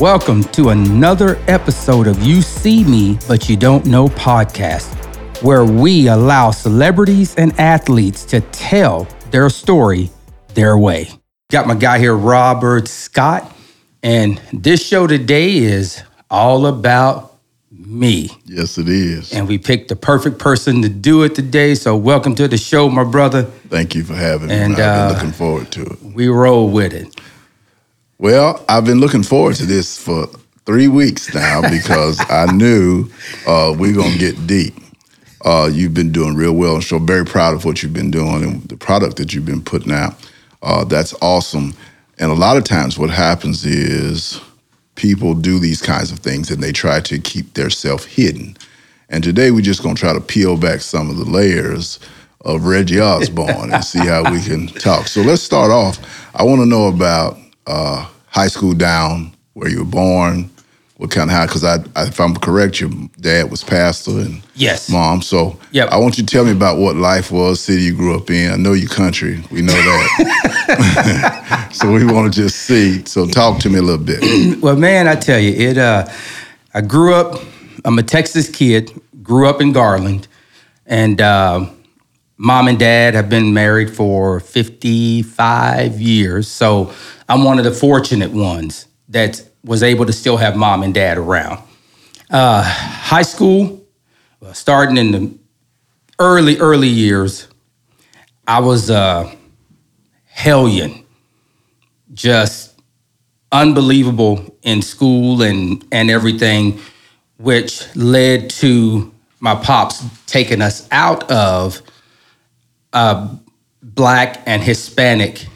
Welcome to another episode of You See Me, But You Don't Know podcast, where we allow celebrities and athletes to tell their story their way. Got my guy here, Robert Scott, and this show today is all about me. Yes, it is. And we picked the perfect person to do it today. So, welcome to the show, my brother. Thank you for having me. And, I've been uh, looking forward to it. We roll with it. Well, I've been looking forward to this for three weeks now because I knew uh, we're going to get deep. Uh, you've been doing real well, and so very proud of what you've been doing and the product that you've been putting out. Uh, that's awesome. And a lot of times, what happens is people do these kinds of things and they try to keep their self hidden. And today, we're just going to try to peel back some of the layers of Reggie Osborne and see how we can talk. So let's start off. I want to know about uh, high school down, where you were born, what kind of how, because I, I, if I'm correct, your dad was pastor and Yes. mom. So. I want you to tell me about what life was, city you grew up in. I know you country. We know that. so we want to just see. So talk to me a little bit. Well, man, I tell you, it. Uh, I grew up. I'm a Texas kid. Grew up in Garland, and uh, mom and dad have been married for 55 years. So I'm one of the fortunate ones that was able to still have mom and dad around. Uh, high school, uh, starting in the early early years, I was a hellion, just unbelievable in school and and everything, which led to my pops taking us out of a black and Hispanic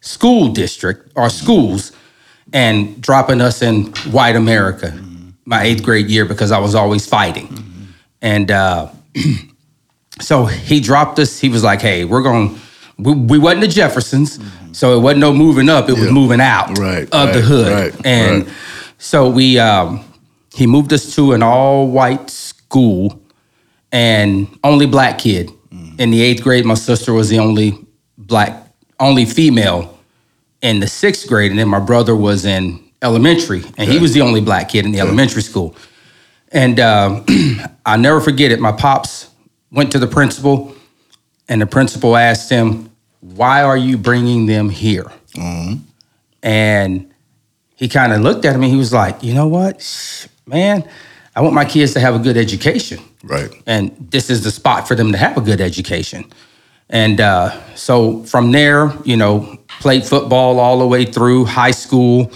school district or schools and dropping us in white America my eighth grade year because I was always fighting. And uh, so he dropped us. He was like, hey, we're going, we, we wasn't the Jeffersons. So it wasn't no moving up, it was moving out Right, of the hood. right, and right. so we, um, he moved us to an all white school and only black kid. In the eighth grade, my sister was the only black, only female in the sixth grade, and then my brother was in elementary, and he was the only black kid in the elementary school. And um, I'll never forget it. My pops went to the principal, and the principal asked him, "Why are you bringing them here?" And he kind of looked at him, and he was like, "You know what, man? I want my kids to have a good education." Right. and this is the spot for them to have a good education. And uh, so from there, you know, played football all the way through high school,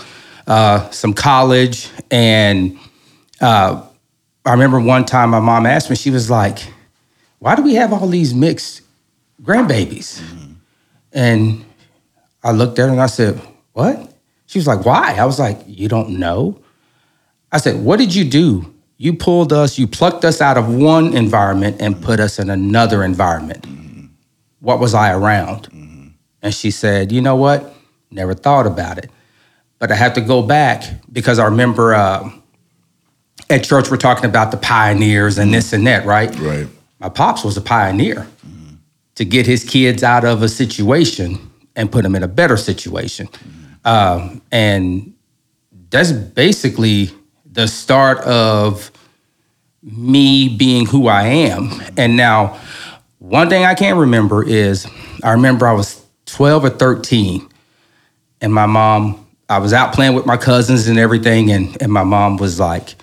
uh, some college, and uh, I remember one time my mom asked me, she was like, "Why do we have all these mixed grandbabies?" And I looked at her and I said, "What?" She was like, "Why?" I was like, "You don't know." I said, What did you do? You pulled us, you plucked us out of one environment and put us in another environment. What was I around? And she said, You know what? Never thought about it. But I have to go back because I remember uh, at church we're talking about the pioneers and this and that, right? Right. My pops was a pioneer to get his kids out of a situation and put them in a better situation. Um, and that's basically the start of me being who I am. And now, one thing I can't remember is I remember I was 12 or 13, and my mom, I was out playing with my cousins and everything, and, and my mom was like,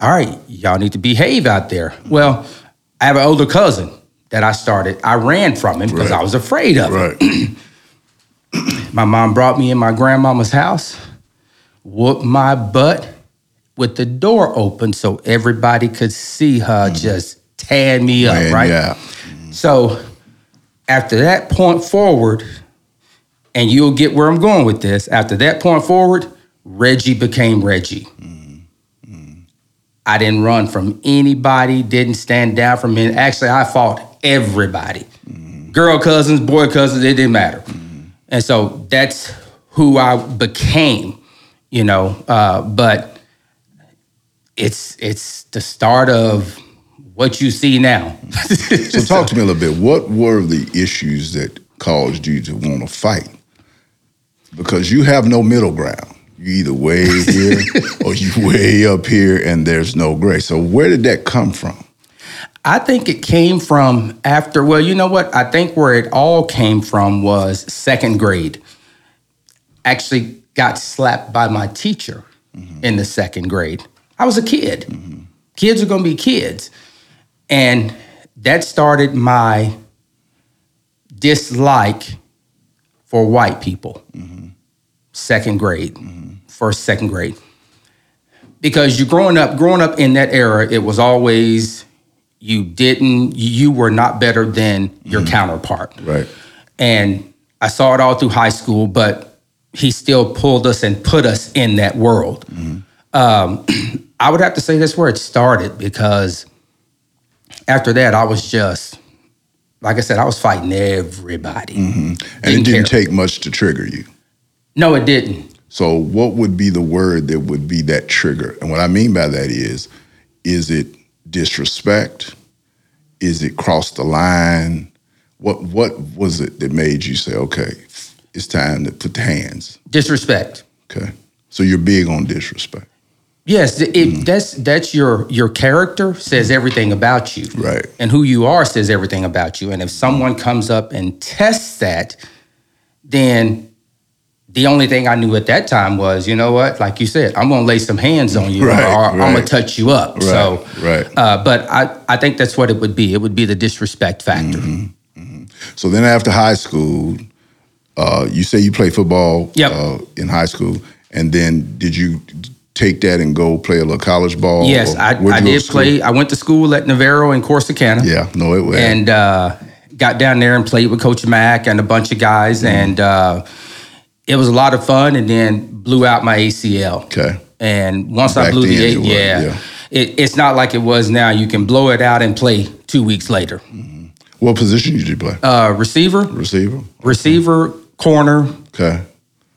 All right, y'all need to behave out there. Well, I have an older cousin that I started, I ran from him because Right. I was afraid of him. Right. My mom brought me in my grandmama's house, whooped my butt with the door open so everybody could see her mm-hmm. just tearing me up, Man, right? Yeah. So after that point forward, and you'll get where I'm going with this, after that point forward, Reggie became Reggie. Mm-hmm. I didn't run from anybody, didn't stand down from any. Actually, I fought everybody. Mm-hmm. Girl cousins, boy cousins, it didn't matter. And so that's who I became, you know. Uh, but it's it's the start of what you see now. So talk to me a little bit. What were the issues that caused you to want to fight? Because you have no middle ground. You either way here or you way up here, and there's no gray. So where did that come from? I think it came from after, well, you know what? I think where it all came from was second grade. Actually, got slapped by my teacher mm-hmm. in the second grade. I was a kid. Kids are going to be kids. And that started my dislike for white people. Second grade, first, second grade. Because you growing up, growing up in that era, it was always you didn't, you were not better than your mm-hmm. counterpart. Right. And I saw it all through high school, but he still pulled us and put us in that world. Mm-hmm. Um, I would have to say that's where it started because after that, I was just, like I said, I was fighting everybody. And it Didn't didn't care. take much to trigger you. No, it didn't. So, what would be the word that would be that trigger? And what I mean by that is, is it disrespect? Is it cross the line? What What was it that made you say, okay, it's time to put the hands? Disrespect. Okay, so you're big on disrespect, Yes, it, that's that's your your character says everything about you, right? and who you are says everything about you. And if someone comes up and tests that, then the only thing I knew at that time was, you know what, like you said, I'm gonna lay some hands on you, Right, or, I'm gonna touch you up. So, right. uh, but I I think that's what it would be. It would be the disrespect factor. Mm-hmm. So then after high school, uh, you say you played football Yep. uh, in high school, and then did you take that and go play a little college ball? Yes, I, I you go to did school? play. I went to school at Navarro in Corsicana. Yeah, no, it was. and uh, got down there and played with Coach Mack and a bunch of guys, Mm-hmm. and uh, it was a lot of fun. And then blew out my ACL. okay, And once I blew the then A, it yeah, yeah. It, it's not like it was now. You can blow it out and play two weeks later. what position did you play? Uh, receiver, Receiver. receiver, corner, Okay.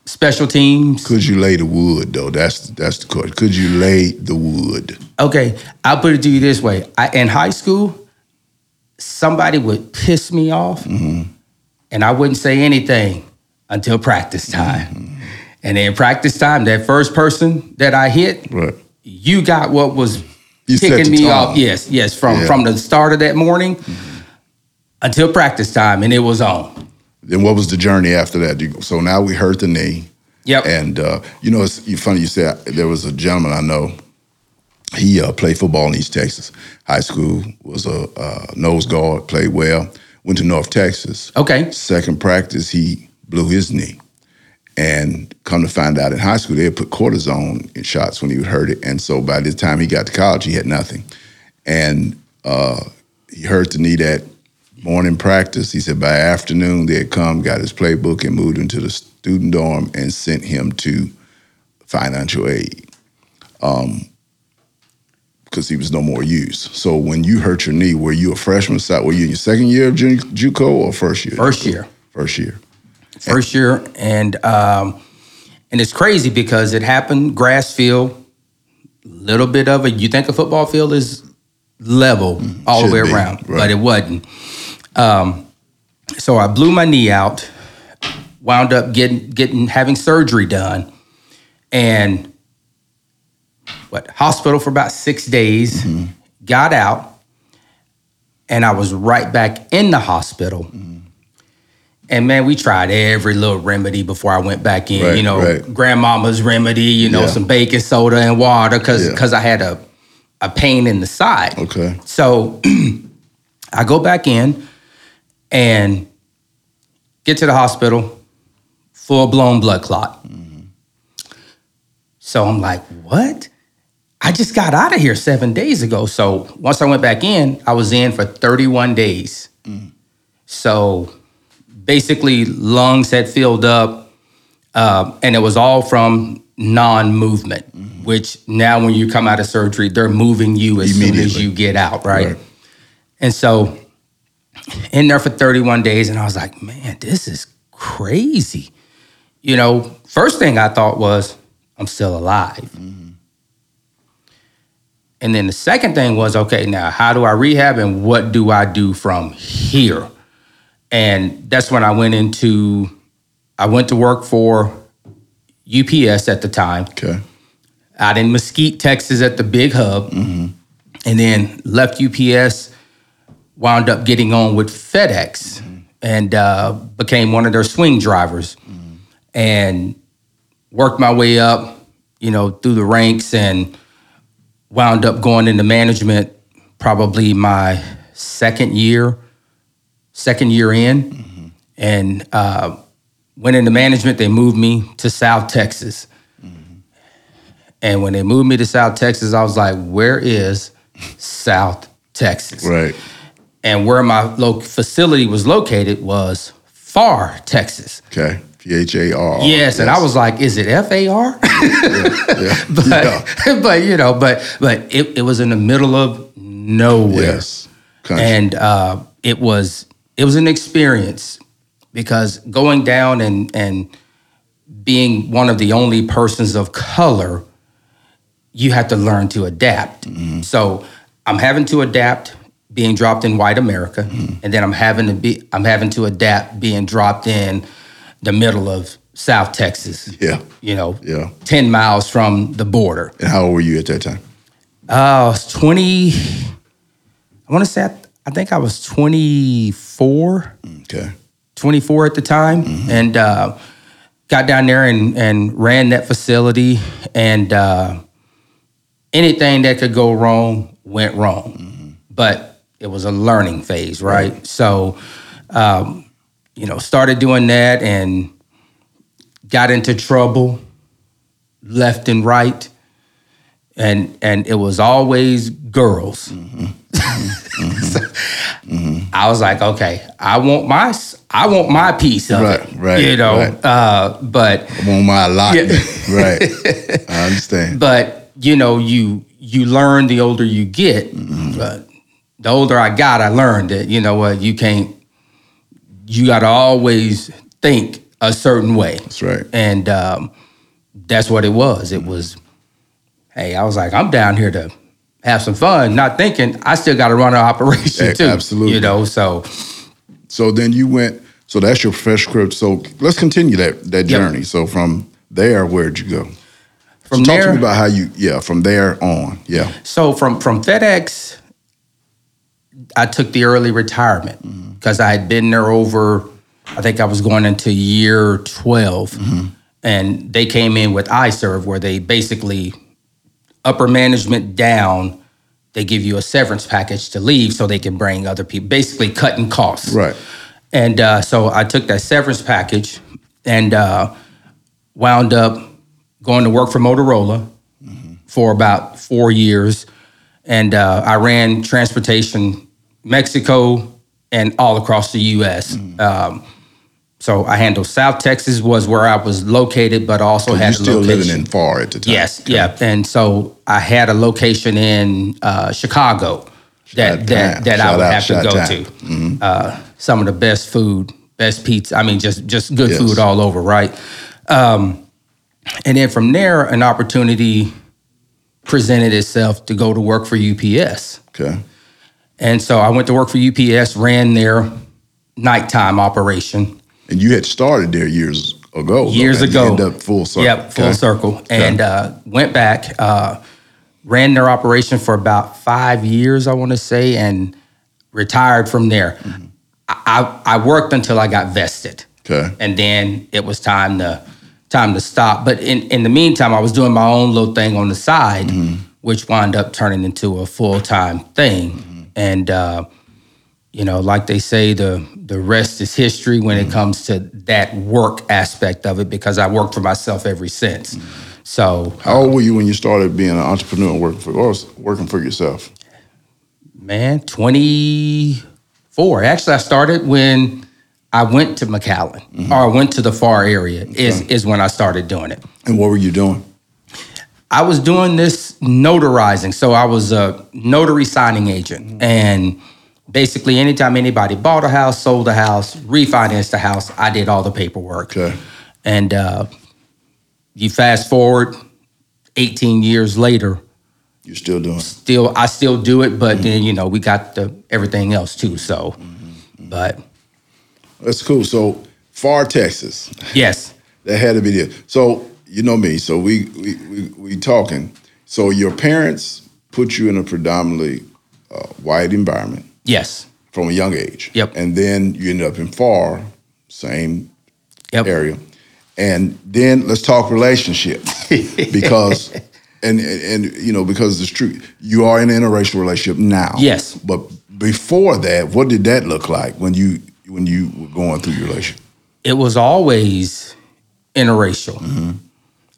Special teams. Could you lay the wood though? That's that's the question. Could you lay the wood? Okay, I'll put it to you this way: I, in high school, somebody would piss me off, mm-hmm. and I wouldn't say anything until practice time. Mm-hmm. And then practice time, that first person that I hit, Right. you got what was You kicking me tone. off. Yes, yes, from Yeah. from the start of that morning mm-hmm. until practice time, and it was on. Then what was the journey after that? You- So now we hurt the knee, Yep. and uh, you know it's funny you said there was a gentleman I know. He uh, played football in East Texas. High school was a uh, nose guard, played well. Went to North Texas. okay. Second practice, he blew his knee. And come to find out in high school, they had put cortisone in shots when he would hurt it. And so by the time he got to college, he had nothing. And uh, he hurt the knee that morning practice. He said by afternoon, they had come, got his playbook, and moved him to the student dorm and sent him to financial aid because he was no more use. So when you hurt your knee, were you a freshman? So- Were you in your second year of Ju- JUCO or first year? First year. First year. first year, and um, and it's crazy because it happened grass field, little bit of it. You think a football field is level all the way be, around, right. but it wasn't. Um, so I blew my knee out, wound up getting getting having surgery done, and what hospital for about six days. Got out, and I was right back in the hospital. And man, we tried every little remedy before I went back in. Right, you know, right. grandmama's remedy. You know, Yeah. some baking soda and water because Yeah. I had a a pain in the side. Okay. So I go back in and get to the hospital, full blown blood clot. So I'm like, what? I just got out of here seven days ago. So once I went back in, I was in for 31 days. So basically, lungs had filled up, uh, and it was all from non movement, which now when you come out of surgery, they're moving you as soon as you get out, right? Right. And so in there for 31 days, and I was like, man, this is crazy. You know, first thing I thought was, I'm still alive. Mm-hmm. And then the second thing was, okay, now how do I rehab and what do I do from here? And that's when I went into, I went to work for UPS at the time, Okay. out in Mesquite, Texas at the big hub, mm-hmm. and then left UPS, wound up getting on with FedEx and uh, became one of their swing drivers and worked my way up, you know, through the ranks and wound up going into management probably my second year, second year in, and uh, went into management. They moved me to South Texas. And when they moved me to South Texas, I was like, where is South Texas? Right. And where my lo- facility was located was Pharr, Texas. Okay. P H A R. Yes, and I was like, is it F A R? But but you know, but but it, it was in the middle of nowhere. Yes. Country. And uh, it was it was an experience because going down and and being one of the only persons of color, you have to learn to adapt. So I'm having to adapt being dropped in white America, and then I'm having to be I'm having to adapt being dropped in the middle of South Texas. yeah. You know, Yeah. 10 miles from the border. And how old were you at that time? Uh, I was 20, I want to say, I, I think I was 24, Okay. 24 at the time. And uh, got down there and, and ran that facility. And uh, anything that could go wrong went wrong. But it was a learning phase, right? So, um, you know, started doing that and got into trouble left and right. And and it was always girls. So, I was like, okay, I want my I want my piece of Right, it, right, you know. right. Uh, but I'm on my allotment. Yeah. right. I understand. but you know, you you learn the older you get. But the older I got, I learned that you know what you can't. You got to always think a certain way. That's right. and um, that's what it was. It was, hey, I was like, I'm down here to have some fun, not thinking I still got to run an operation too. absolutely. you know. So So then you went. So that's your professional career. So let's continue that that Yep. journey. So from there, where'd you go? from so talk there, to me about how you. Yeah. From there on. Yeah. so from from FedEx, I took the early retirement because I had been there over. I think I was going into year 12 and they came in with iServe, where they basically upper management down. They give you a severance package to leave so they can bring other people, basically cutting costs. Right. And uh, so I took that severance package and uh, wound up going to work for Motorola for about four years. And uh, I ran transportation Mexico and all across the US. Um, so I handled South Texas was where I was located, but also So had you a still location. living in Pharr at the time. Yes, yeah. And so I had a location in uh, Chicago that that, that I would out, have to go to. Uh, some of the best food, best pizza. I mean, just just good Yes. food all over, right? Um, and then from there, an opportunity presented itself to go to work for UPS. Okay. And so I went to work for UPS, ran their nighttime operation. And you had started there years ago. years ago. End up full circle. Yep, full Okay. circle. And uh, went back, uh, ran their operation for about five years, I want to say, and retired from there. Mm-hmm. I, I I worked until I got vested, Okay. and then it was time to time to stop. But in in the meantime, I was doing my own little thing on the side, Mm-hmm. which wound up turning into a full time thing. And uh, you know, like they say, the the rest is history when Mm-hmm. it comes to that work aspect of it, because I worked for myself ever since. Mm-hmm. So, How old were you when you started being an entrepreneur and working for or working for yourself? man, twenty four. Actually, I started when I went to McAllen Mm-hmm. or I went to the Pharr area. Is is when I started doing it. And what were you doing? I was doing this notarizing. So I was a notary signing agent. Mm-hmm. And basically, anytime anybody bought a house, sold a house, refinanced a house, I did all the paperwork. Okay. And uh, you fast forward 18 years later, You're still doing it. still I still do it, but mm-hmm. then you know we got the everything else too. So, mm-hmm. but That's cool. So Pharr Texas. yes, That had to be there. So you know me, so we we we, we talking. So your parents put you in a predominantly uh, white environment Yes. from a young age. Yep. And then you end up in Pharr, same Yep. area. And then let's talk relationships because and, and and you know because it's true you are in an interracial relationship now. Yes. But before that, what did that look like when you when you were going through your relationship? It was always interracial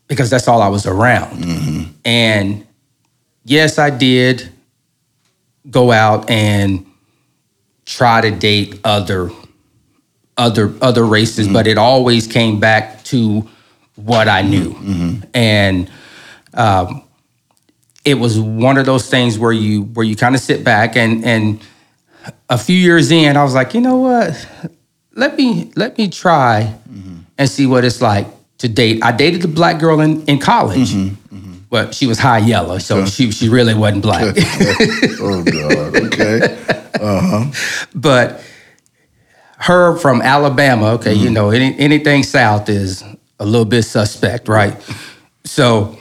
because that's all I was around. Mm-hmm. And yes, I did go out and try to date other other other races, mm-hmm. but it always came back to what I knew. Mm-hmm. And um, it was one of those things where you where you kind of sit back and and a few years in, I was like, you know what? Let me let me try and see what it's like to date. I dated a black girl in, in college. Mm-hmm, mm-hmm. But she was high yellow, so she she really wasn't black. oh God. Okay. Uh-huh. but her from Alabama, okay, you mm-hmm. know, any, anything south is a little bit suspect, right? So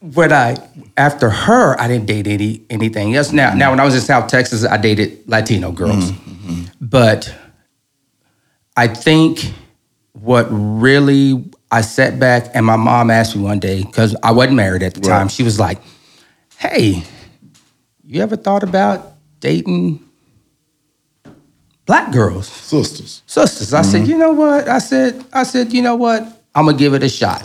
when I after her, I didn't date any anything else. Now, now when I was in South Texas, I dated Latino girls, but I think what really I sat back and my mom asked me one day because I wasn't married at the Right. time. She was like, "Hey, you ever thought about dating black girls, Sisters. sisters?" I said, mm-hmm. "You know what?" I said, "I said, you know what? I'm gonna give it a shot."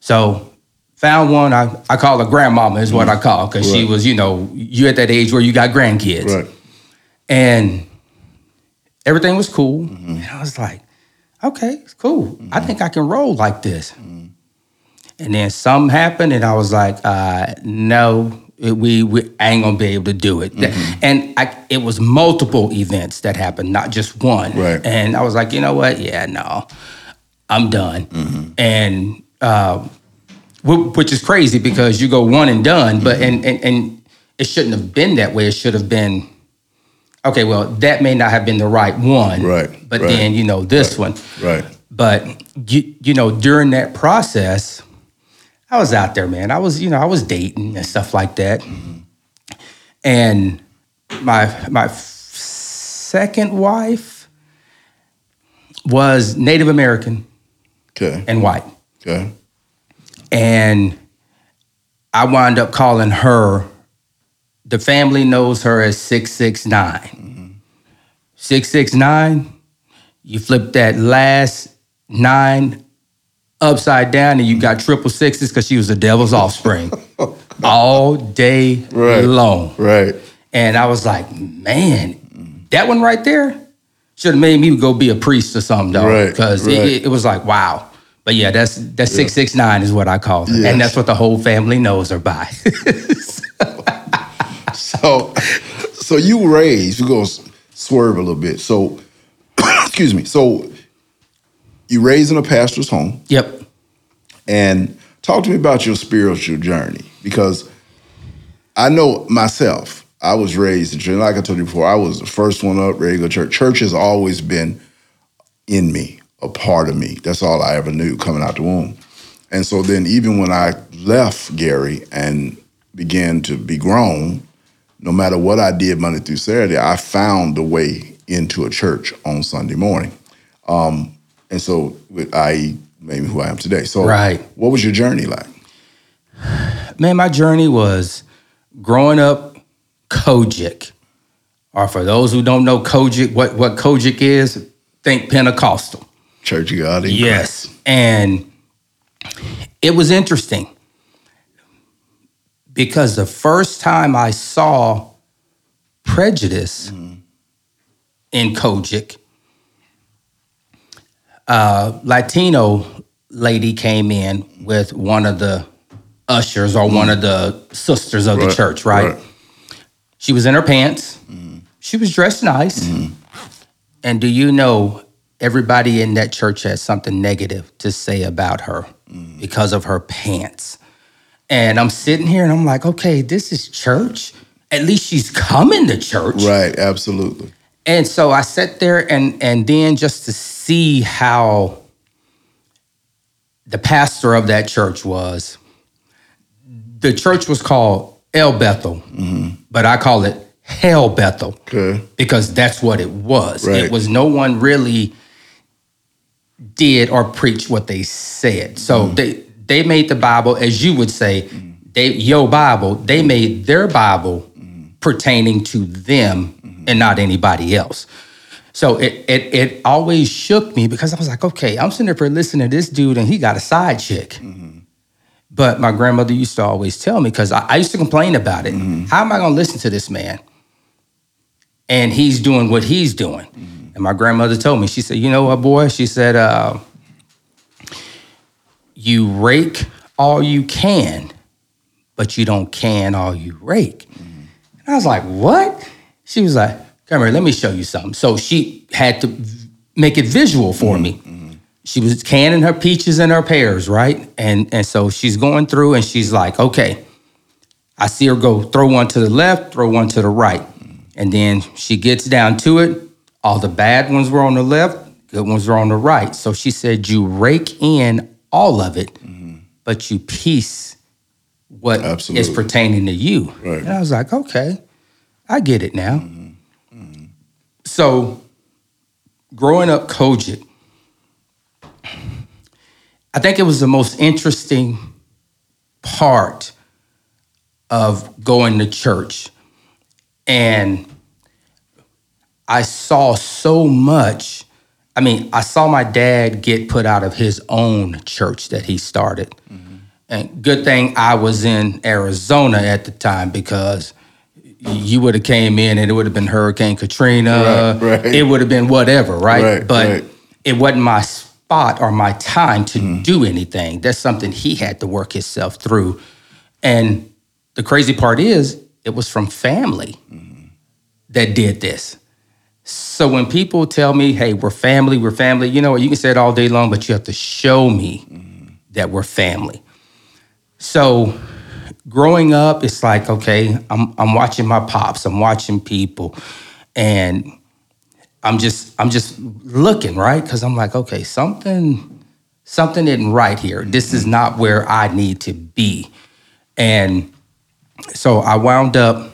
So found one. I, I call her grandmama is what I mm-hmm. call because she was, you know, you at that age where you got grandkids Right. and everything was cool. Mm-hmm. And I was like, okay, it's cool. I think I can roll like this. And then something happened, and I was like, uh, no, we, we I ain't gonna be able to do it. And I, it was multiple events that happened, not just one. Right. And I was like, you know what? Yeah, no, I'm done. And uh, which is crazy because you go one and done, but and, and and it shouldn't have been that way. It should have been okay. Well, that may not have been the right one, Right, But right, then you know this one, Right. but you you know during that process, I was out there, man. I was you know I was dating and stuff like that, and my my second wife was Native American Okay. and white. Okay. and I wound up calling her. The family knows her as six six nine. Six six nine. You flip that last nine upside down, and you got mm-hmm. triple sixes because she was the devil's offspring all day Right. long. Right. And I was like, man, that one right there should have made me go be a priest or something, though. Because right. it, it was like, wow. But yeah, that's that's six six nine is what I call her, Yes. and that's what the whole family knows her by. So, so you raised. We're gonna swerve a little bit. So, excuse me. So, you raised in a pastor's home, yep. and talk to me about your spiritual journey because I know myself. I was raised in church. Like I told you before, I was the first one up, ready to go to church. Church has always been in me, a part of me. That's all I ever knew coming out the womb. And so then, even when I left Gary and began to be grown, no matter what I did Monday through Saturday, I found the way into a church on Sunday morning. Um, and so, with I made who I am today. So, Right. what was your journey like? Man, my journey was growing up COGIC. Or for those who don't know COGIC, what, what COGIC is, think Pentecostal. Church of God. Yes. And it was interesting because the first time I saw prejudice in COGIC, a Latino lady came in with one of the ushers or one of the sisters of the church, right? right. She was in her pants. She was dressed nice. And do you know everybody in that church has something negative to say about her because of her pants? And I'm sitting here and I'm like, okay, this is church. At least she's coming to church. Right, absolutely. And so I sat there and and then just to see how the pastor of that church was the church was called El Bethel, mm-hmm. but I call it Hell Bethel Okay. because that's what it was. Right. It was no one really did or preached what they said. So mm-hmm. they they made the Bible, as you would say, mm. they your Bible. They mm. made their Bible mm. pertaining to them mm-hmm. and not anybody else. So it, it it always shook me because I was like, okay, I'm sitting there for listening to this dude and he got a side chick. Mm-hmm. But my grandmother used to always tell me because I, I used to complain about it. Mm-hmm. How am I going to listen to this man? And he's doing what he's doing. And my grandmother told me, she said, you know what, boy? She said, uh, you rake all you can, but you don't can all you rake. And I was like, what? She was like, come here, let me show you something. So she had to make it visual for me. She was canning her peaches and her pears, right? And and so she's going through and she's like, okay, I see her go throw one to the left, throw one to the right. And then she gets down to it. All the bad ones were on the left, good ones were on the right. So she said, you rake in all of it, mm-hmm. but you piece what is Absolutely. pertaining to you. Right. And I was like, okay, I get it now. Mm-hmm. Mm-hmm. So growing up COGIC, I think it was the most interesting part of going to church. And I saw so much. I mean, I saw my dad get put out of his own church that he started. Mm-hmm. And good thing I was in Arizona at the time because you would have came in and it would have been Hurricane Katrina. Right, right. It would have been whatever, right? Right, but it wasn't my spot or my time to mm-hmm. do anything. That's something he had to work himself through. And the crazy part is, it was from family mm-hmm. that did this. So when people tell me, hey, we're family, we're family, you know you can say it all day long, but you have to show me that we're family. So growing up, it's like, okay, I'm I'm watching my pops, I'm watching people, and I'm just I'm just looking, right? Because I'm like, okay, something something isn't right here. This is not where I need to be. And so I wound up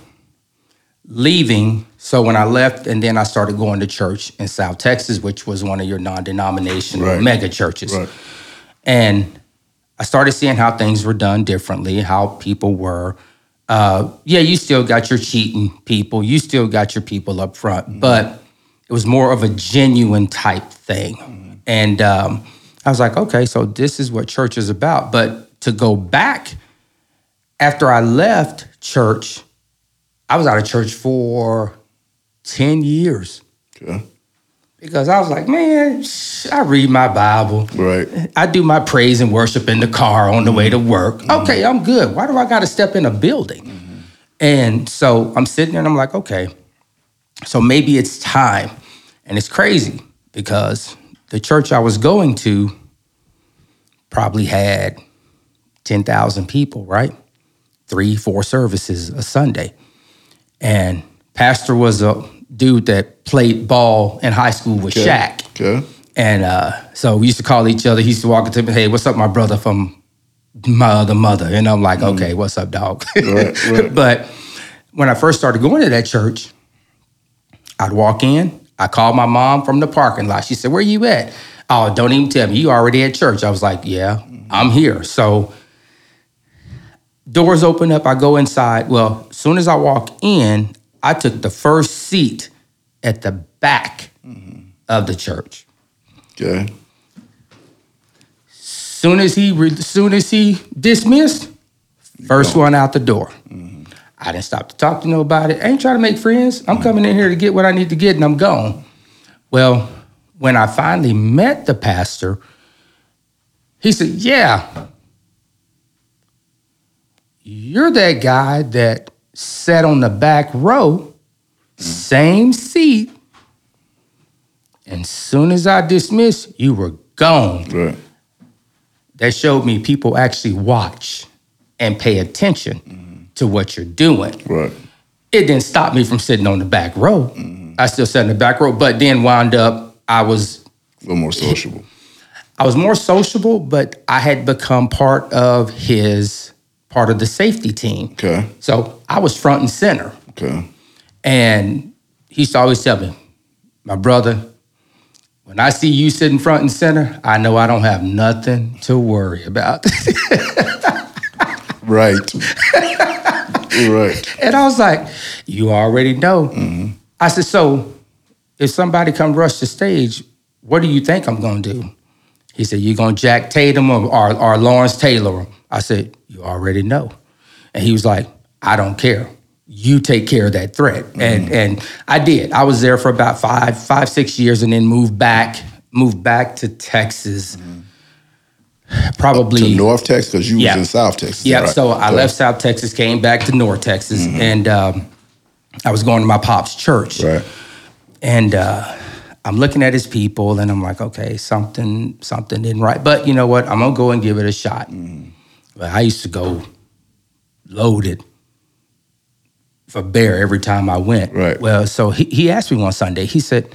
leaving. So when I left, and then I started going to church in South Texas, which was one of your non-denominational Right. mega churches. Right. And I started seeing how things were done differently, how people were. Uh, yeah, you still got your cheating people, you still got your people up front, but it was more of a genuine type thing. And um, I was like, okay, so this is what church is about. But to go back after I left church, I was out of church for 10 years Okay. because I was like, man, I read my Bible. Right. I do my praise and worship in the car on the way to work. Mm-hmm. Okay, I'm good. Why do I got to step in a building? Mm-hmm. And so I'm sitting there and I'm like, okay, so maybe it's time. And it's crazy because the church I was going to probably had 10,000 people, right? Three, four services a Sunday. And pastor was a dude that played ball in high school with Okay. Shaq. Okay. And uh, so we used to call each other. He used to walk into me, hey, what's up, my brother from my other mother? And I'm like, okay, what's up, dog? Right, right. but when I first started going to that church, I'd walk in, I called my mom from the parking lot. She said, Where you at? Oh, don't even tell me. You already at church. I was like, Yeah, I'm here. So doors open up, I go inside. Well, as soon as I walk in, I took the first seat at the back of the church. Okay. Soon as he, re- soon as he dismissed, first one out the door. Mm-hmm. I didn't stop to talk to nobody. I ain't trying to make friends. I'm mm-hmm. coming in here to get what I need to get, and I'm gone. Well, when I finally met the pastor, he said, "Yeah, you're that guy that sat on the back row, same seat." And soon as I dismissed, you were gone Right. that showed me people actually watch and pay attention to what you're doing. Right. It didn't stop me from sitting on the back row. Mm-hmm. I still sat in the back row, but then wound up, I was A little more sociable. I was more sociable, but I had become part of his part of the safety team. Okay. So I was front and center. Okay. And he used to always tell me, my brother, when I see you sitting front and center, I know I don't have nothing to worry about. Right. right. and I was like, you already know. Mm-hmm. I said, so if somebody come rush the stage, what do you think I'm gonna do? He said, you gonna Jack Tatum or, or, or Lawrence Taylor? I said, you already know. And he was like, I don't care. You take care of that threat. And and I did. I was there for about five, five, six years and then moved back, moved back to Texas. Probably To North Texas, because you Yeah. was in South Texas. yeah, right? so I left South Texas, came back to North Texas, and um, I was going to my pop's church. Right. And uh, I'm looking at his people, and I'm like, okay, something, something didn't right. But you know what? I'm gonna go and give it a shot. But I used to go loaded for bear every time I went. Right. Well, so he, he asked me one Sunday. He said,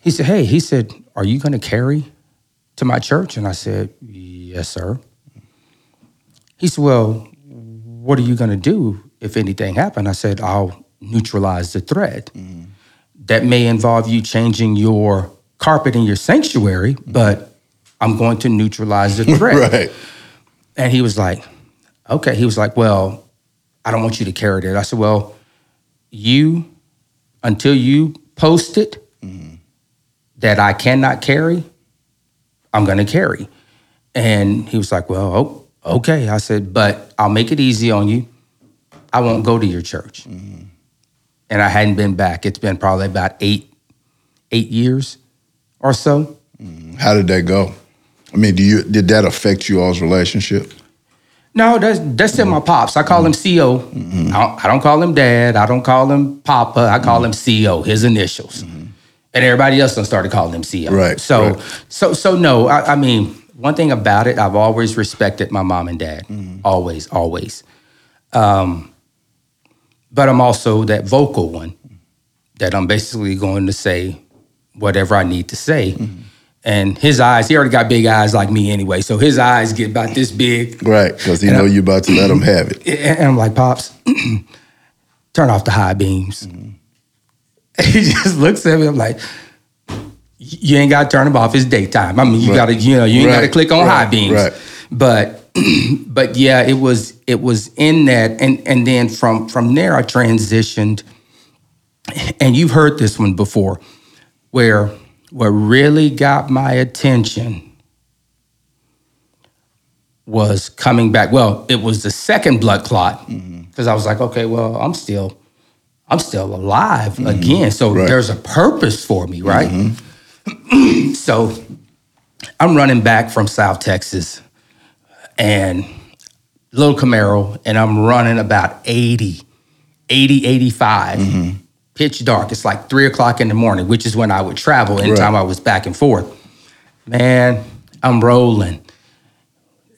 he said, hey, he said, are you gonna carry to my church? And I said, yes, sir. He said, well, what are you gonna do if anything happened? I said, I'll neutralize the threat mm-hmm. that may involve you changing your carpet in your sanctuary, but I'm going to neutralize the threat. Right. And he was like, okay. He was like, well, I don't want you to carry it. I said, well, you, until you post it that I cannot carry, I'm going to carry. And he was like, well, oh, okay. I said, but I'll make it easy on you. I won't go to your church. And I hadn't been back. It's been probably about eight, eight years or so. How did that go? I mean, do you did that affect you all's relationship? No, that's that's still my pops. I call him CO. Mm-hmm. I, don't, I don't call him dad. I don't call him papa. I call him CO. His initials, and everybody else done started calling him CO. Mm-hmm. Right, So right. so so no. I, I mean, one thing about it, I've always respected my mom and dad. Mm-hmm. Always, always. Um, but I'm also that vocal one that I'm basically going to say whatever I need to say. Mm-hmm. And his eyes, he already got big eyes like me anyway. So his eyes get about this big. Right, because he know you about to let him have it. And I'm like, Pops, turn off the high beams. he just looks at me. I'm like, you ain't got to turn them off. It's daytime. I mean, you Right. got to, you know, you ain't got to click on high beams. right. But, but yeah, it was, it was in that, and and then from from there, I transitioned. And you've heard this one before, where what really got my attention was coming back. Well, it was the second blood clot mm-hmm. because I was like, okay, well, I'm still, I'm still alive mm-hmm. again. So Right. there's a purpose for me, right? Mm-hmm. so I'm running back from South Texas and little Camaro, and I'm running about 80, 80, 85. Pitch dark. It's like three o'clock in the morning, which is when I would travel anytime I was back and forth. Man, I'm rolling.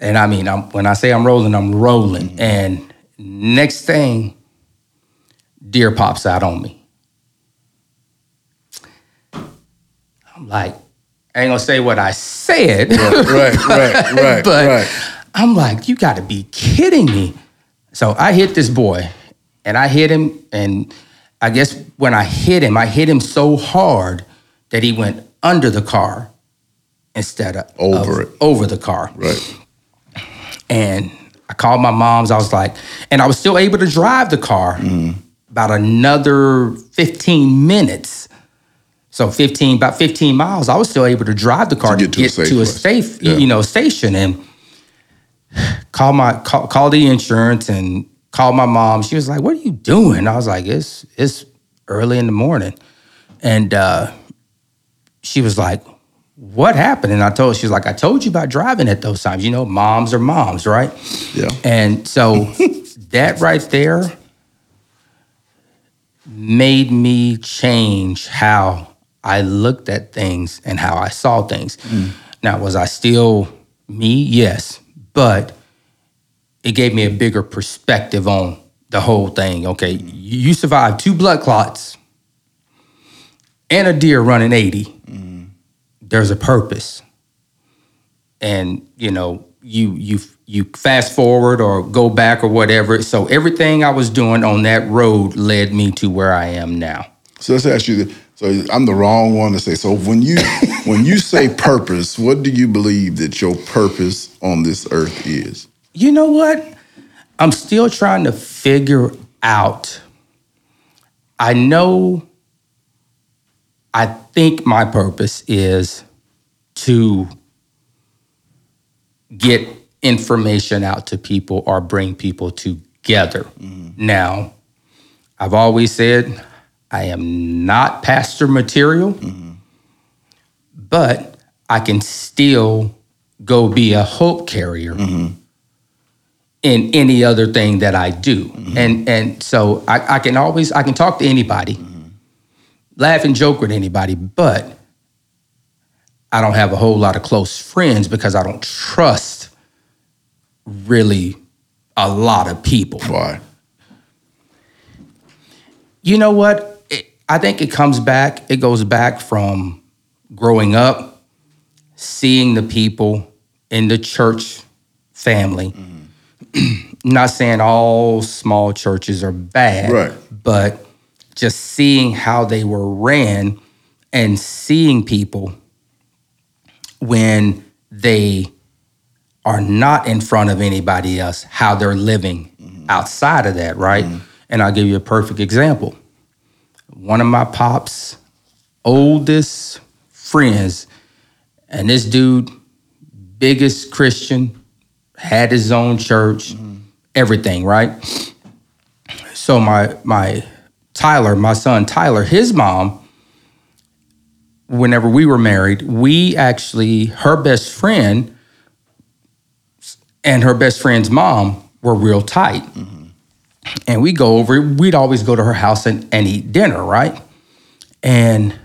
And I mean, I'm, when I say I'm rolling, I'm rolling. Mm-hmm. And next thing, deer pops out on me. I'm like, I ain't gonna say what I said. Right, right, right, right, but right. I'm like, you gotta be kidding me. So I hit this boy and I hit him. And I guess when I hit him, I hit him so hard that he went under the car instead of Over of- it. Over the car. Right. And I called my mom's. I was like, and I was still able to drive the car mm-hmm. about another 15 minutes. So 15, about 15 miles, I was still able to drive the car to, get to a safe to a safe, Yeah. you know, station and call my call, call the insurance and call my mom. She was like, "What are you doing?" I was like, "It's it's early in the morning," and uh, she was like, "What happened?" And I told she was like, "I told you about driving at those times. You know, moms are moms, right?" Yeah. And so that right there made me change how I looked at things and how I saw things. Now, was I still me? Yes. But it gave me a bigger perspective on the whole thing. Okay, you survived two blood clots and a deer running 80. Mm-hmm. There's a purpose. and you know you you you fast forward or go back or whatever. So everything I was doing on that road led me to where I am now. So let's ask you. So I'm the wrong one to say. So when you when you say purpose, what do you believe that your purpose on this earth is? You know what? I'm still trying to figure out. I know. I think my purpose is to get information out to people or bring people together. Mm-hmm. Now, I've always said I am not pastor material, mm-hmm. but I can still go be a hope carrier. Mm-hmm in any other thing that I do. Mm-hmm. And and so I, I, can always I can talk to anybody, mm-hmm. laugh and joke with anybody, but I don't have a whole lot of close friends because I don't trust really a lot of people. Why? You know what? It, I think it comes back, it goes back from growing up, seeing the people in the church family. Mm-hmm not saying all small churches are bad, right. but just seeing how they were ran and seeing people when they are not in front of anybody else, how they're living mm-hmm. outside of that, right? Mm-hmm. And I'll give you a perfect example. One of my pop's oldest friends, and this dude, biggest Christian, had his own church, mm-hmm. everything, right? So my my Tyler, my son Tyler, his mom, whenever we were married, we actually her best friend and her best friend's mom were real tight. Mm-hmm. And we go over, we'd always go to her house and, and eat dinner, right? And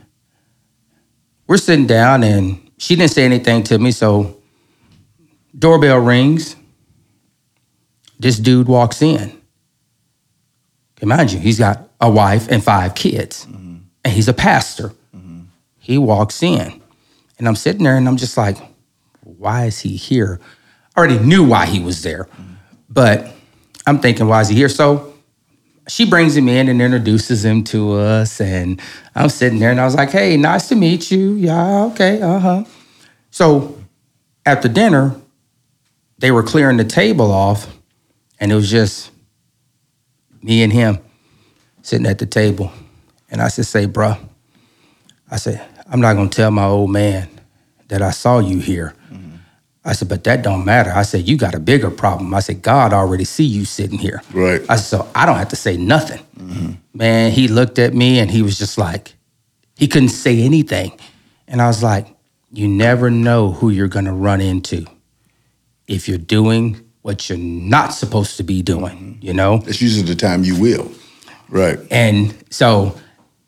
we're sitting down and she didn't say anything to me, so Doorbell rings. This dude walks in. Mind you, he's got a wife and five kids, mm-hmm. and he's a pastor. Mm-hmm. He walks in, and I'm sitting there and I'm just like, why is he here? I already knew why he was there, mm-hmm. but I'm thinking, why is he here? So she brings him in and introduces him to us, and I'm sitting there and I was like, hey, nice to meet you. Yeah, okay, uh huh. So after dinner, they were clearing the table off, and it was just me and him sitting at the table. And I said, say, bruh, I said, I'm not gonna tell my old man that I saw you here. Mm-hmm. I said, but that don't matter. I said, you got a bigger problem. I said, God already see you sitting here. Right. I said, so I don't have to say nothing. Mm-hmm. Man, he looked at me and he was just like, he couldn't say anything. And I was like, you never know who you're gonna run into if you're doing what you're not supposed to be doing, you know? It's usually the time you will. Right. And so,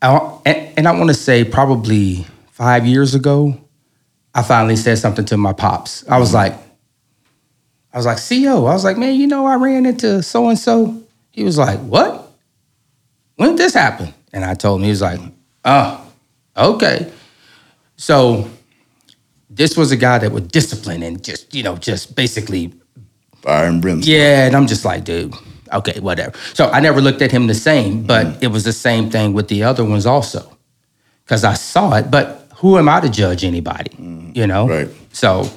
I, and, I want to say probably five years ago, I finally said something to my pops. I was like, I was like, CEO. I was like, man, you know, I ran into so and so. He was like, what? When did this happen? And I told him, he was like, oh, okay. So this was a guy that would discipline and just, you know, just basically fire and brimstone. Yeah, and I'm just like, dude, okay, whatever. So I never looked at him the same, but mm-hmm. it was the same thing with the other ones also. Cause I saw it, but who am I to judge anybody? Mm-hmm. You know? Right. So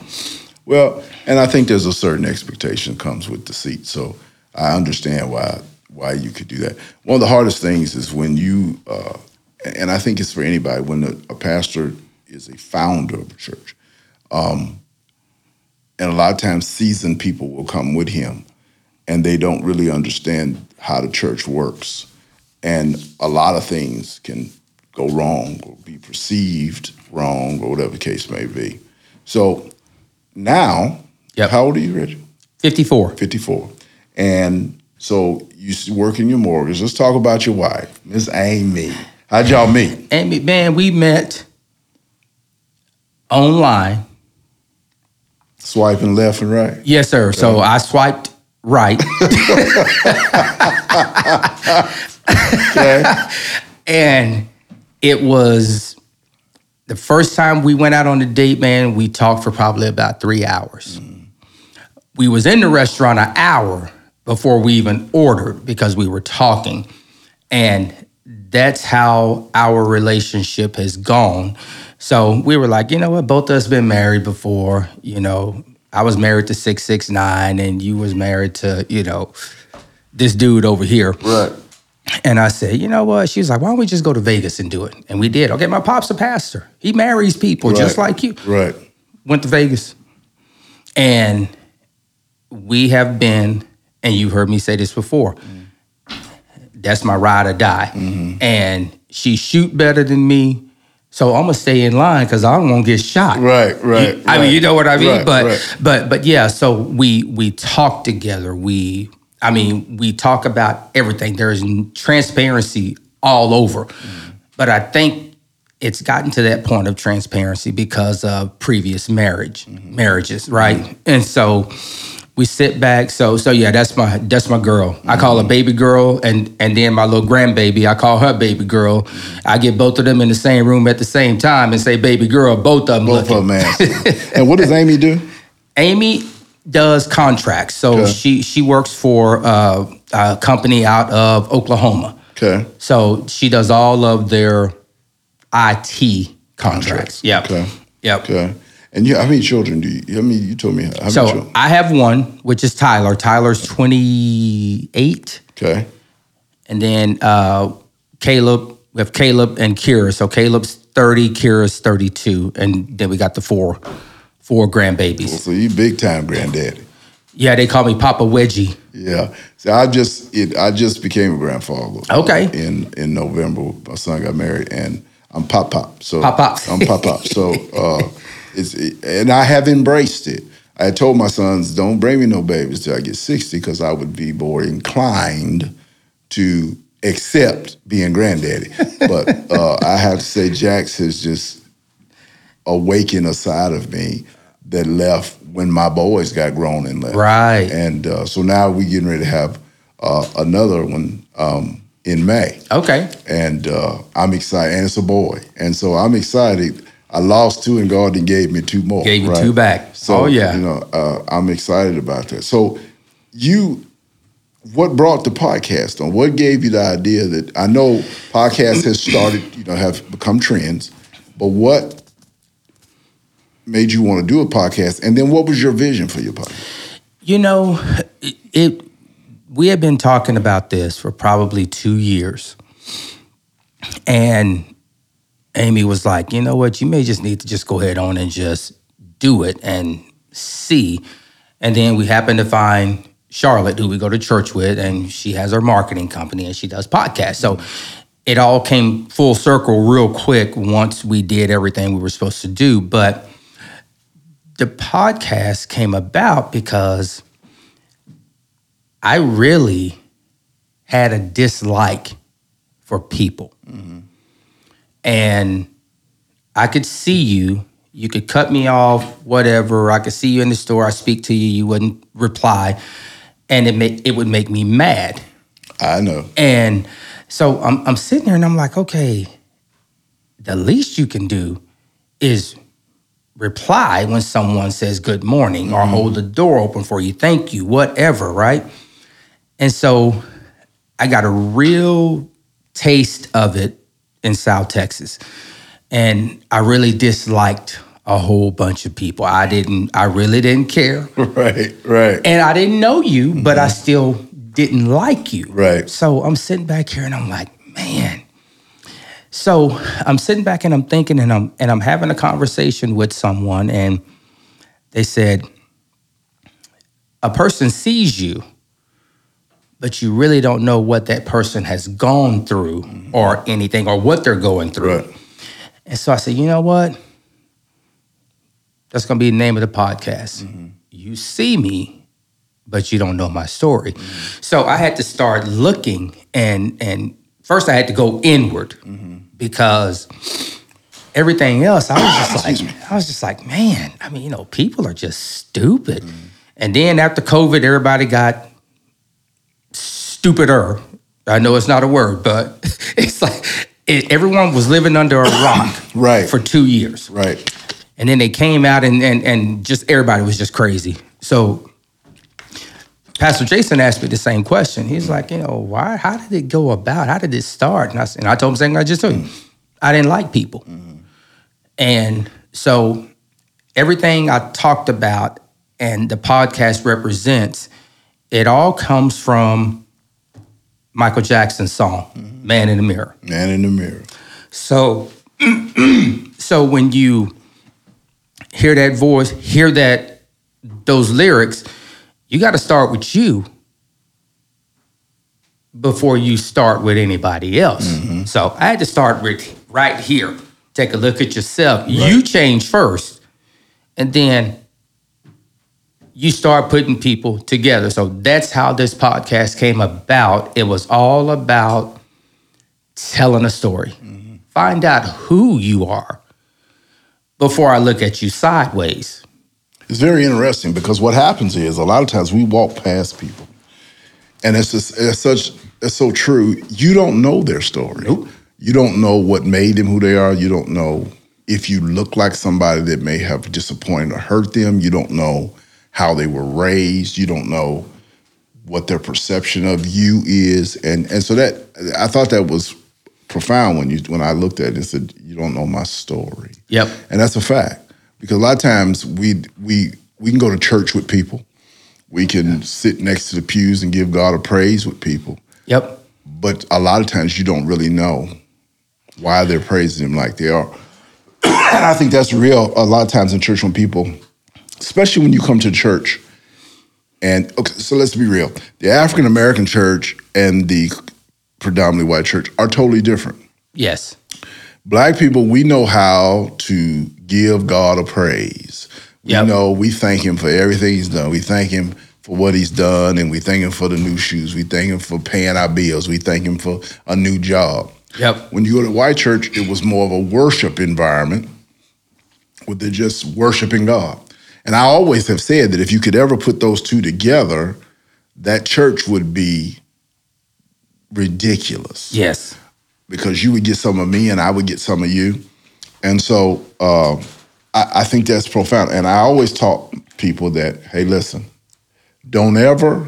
Well, and I think there's a certain expectation comes with deceit. So I understand why why you could do that. One of the hardest things is when you uh, and I think it's for anybody when a, a pastor is a founder of a church. Um, and a lot of times seasoned people will come with him and they don't really understand how the church works. And a lot of things can go wrong or be perceived wrong or whatever the case may be. So now yep. how old are you reggie 54 54 and so you work in your mortgage. Let's talk about your wife miss amy. How'd y'all meet? Amy man we met online Swiping left and right. Yes, sir. Okay. So I swiped right. okay. And it was the first time we went out on a date, man, we talked for probably about three hours. Mm. We was in the restaurant an hour before we even ordered because we were talking. And that's how our relationship has gone. So we were like, you know what, both of us been married before, you know. I was married to 669 and you was married to, you know, this dude over here. Right. And I said, you know what? She was like, why don't we just go to Vegas and do it? And we did. Okay, my pop's a pastor. He marries people just like you. Right. Went to Vegas. And we have been, and you've heard me say this before, that's my ride or die. Mm-hmm. And she shoot better than me. So I'm gonna stay in line because I don't want to get shot. Right, right, I mean, you know what I mean. Right, but right. but but yeah. So we we talk together. We I mean we talk about everything. There's transparency all over. But I think it's gotten to that point of transparency because of previous marriage marriages, right? And so we sit back. So so yeah, that's my that's my girl. I call her baby girl, and and then my little grandbaby, I call her baby girl. I get both of them in the same room at the same time and say baby girl. Both of them Both looking. of them and what does Amy do? Amy does contracts, so Okay. she she works for uh, a company out of Oklahoma. Okay. So she does all of their IT contracts. Yep. Okay. Yep. Okay. And you, how many children do you? I mean, you told me how many So children. I have one, which is Tyler. Tyler's 28. Okay. And then uh, Caleb, we have Caleb and Kira. So Caleb's 30, Kira's 32. And then we got the four, four grandbabies. So you big time granddaddy. Yeah, they call me Papa Wedgie. Yeah. So I just it, I just became a grandfather. Okay. In in November, my son got married, and I'm pop pop. So Pop pop. I'm pop pop. So uh, it's and I have embraced it. I told my sons, don't bring me no babies till I get 60, because I would be more inclined to accept being granddaddy. But uh, I have to say, Jax has just awakened a side of me that left when my boys got grown and left. Right. And uh, so now we're getting ready to have uh, another one um, in May. Okay. And uh, I'm excited. And it's a boy. And so I'm excited. I lost two and God then gave me two more. Gave you right? two back. So, oh, yeah. you know, uh, I'm excited about that. So you, what brought the podcast on? What gave you the idea that, I know podcasts has started, you know, have become trends, but what made you want to do a podcast? And then what was your vision for your podcast? You know, it, it we had been talking about this for probably two years. And Amy was like, you know what, you may just need to just go ahead on and just do it and see. And then we happened to find Charlotte, who we go to church with, and she has her marketing company and she does podcasts. So it all came full circle real quick once we did everything we were supposed to do. But the podcast came about because I really had a dislike for people. Mm-hmm. And I could see you, you could cut me off, whatever. I could see you in the store, I speak to you, you wouldn't reply. And it make, it would make me mad. I know. And so I'm, I'm sitting there and I'm like, okay, the least you can do is reply when someone says good morning or mm-hmm. hold the door open for you, thank you, whatever, right? And so I got a real taste of it in South Texas. And I really disliked a whole bunch of people. I didn't, I really didn't care. Right, right. And I didn't know you, but I mm-hmm. still didn't like you. Right. So I'm sitting back here and I'm like, man. So I'm sitting back and I'm thinking and I'm and I'm having a conversation with someone and they said a person sees you but you really don't know what that person has gone through or anything or what they're going through. Right. And so I said, you know what? That's going to be the name of the podcast. Mm-hmm. You see me, but you don't know my story. Mm-hmm. So I had to start looking and and first I had to go inward mm-hmm. because everything else I was just like I was just like, man, I mean, you know, people are just stupid. And then after COVID, everybody got stupider. I know it's not a word, but it's like it, everyone was living under a rock Right. for two years. Right. And then they came out and, and, and just everybody was just crazy. So Pastor Jason asked me the same question. He's like, you know, why? How did it go about? How did it start? And I, and I told him something I just told you. I didn't like people. Mm-hmm. And so everything I talked about and the podcast represents, it all comes from Michael Jackson's song, Man in the Mirror. Man in the mirror. So, so when you hear that voice, hear that those lyrics, you got to start with you before you start with anybody else. Mm-hmm. So I had to start with right here. Take a look at yourself. You change first, and then you start putting people together. So that's how this podcast came about. It was all about telling a story. Find out who you are before I look at you sideways. It's very interesting because what happens is a lot of times we walk past people, and it's just, it's such it's so true. You don't know their story. Nope. You don't know what made them who they are. You don't know if you look like somebody that may have disappointed or hurt them. You don't know how they were raised. You don't know what their perception of you is, and and so that I thought that was profound when you when I looked at it and said, "You don't know my story." Yep. And that's a fact. Because a lot of times we we we can go to church with people. We can sit next to the pews and give God a praise with people. Yep. But a lot of times you don't really know why they're praising him like they are. and I think that's real a lot of times in church when people, especially when you come to church. And okay, so let's be real. The African American church and the predominantly white church are totally different Yes. black people we know how to give god a praise we Yep. know we thank him for everything he's done we thank him for what he's done and we thank him for the new shoes we thank him for paying our bills we thank him for a new job Yep. when you go to white church it was more of a worship environment where they're just worshiping god and i always have said that if you could ever put those two together that church would be ridiculous Yes. because you would get some of me and I would get some of you. And so uh, I, I think that's profound. And I always taught people that, hey, listen, don't ever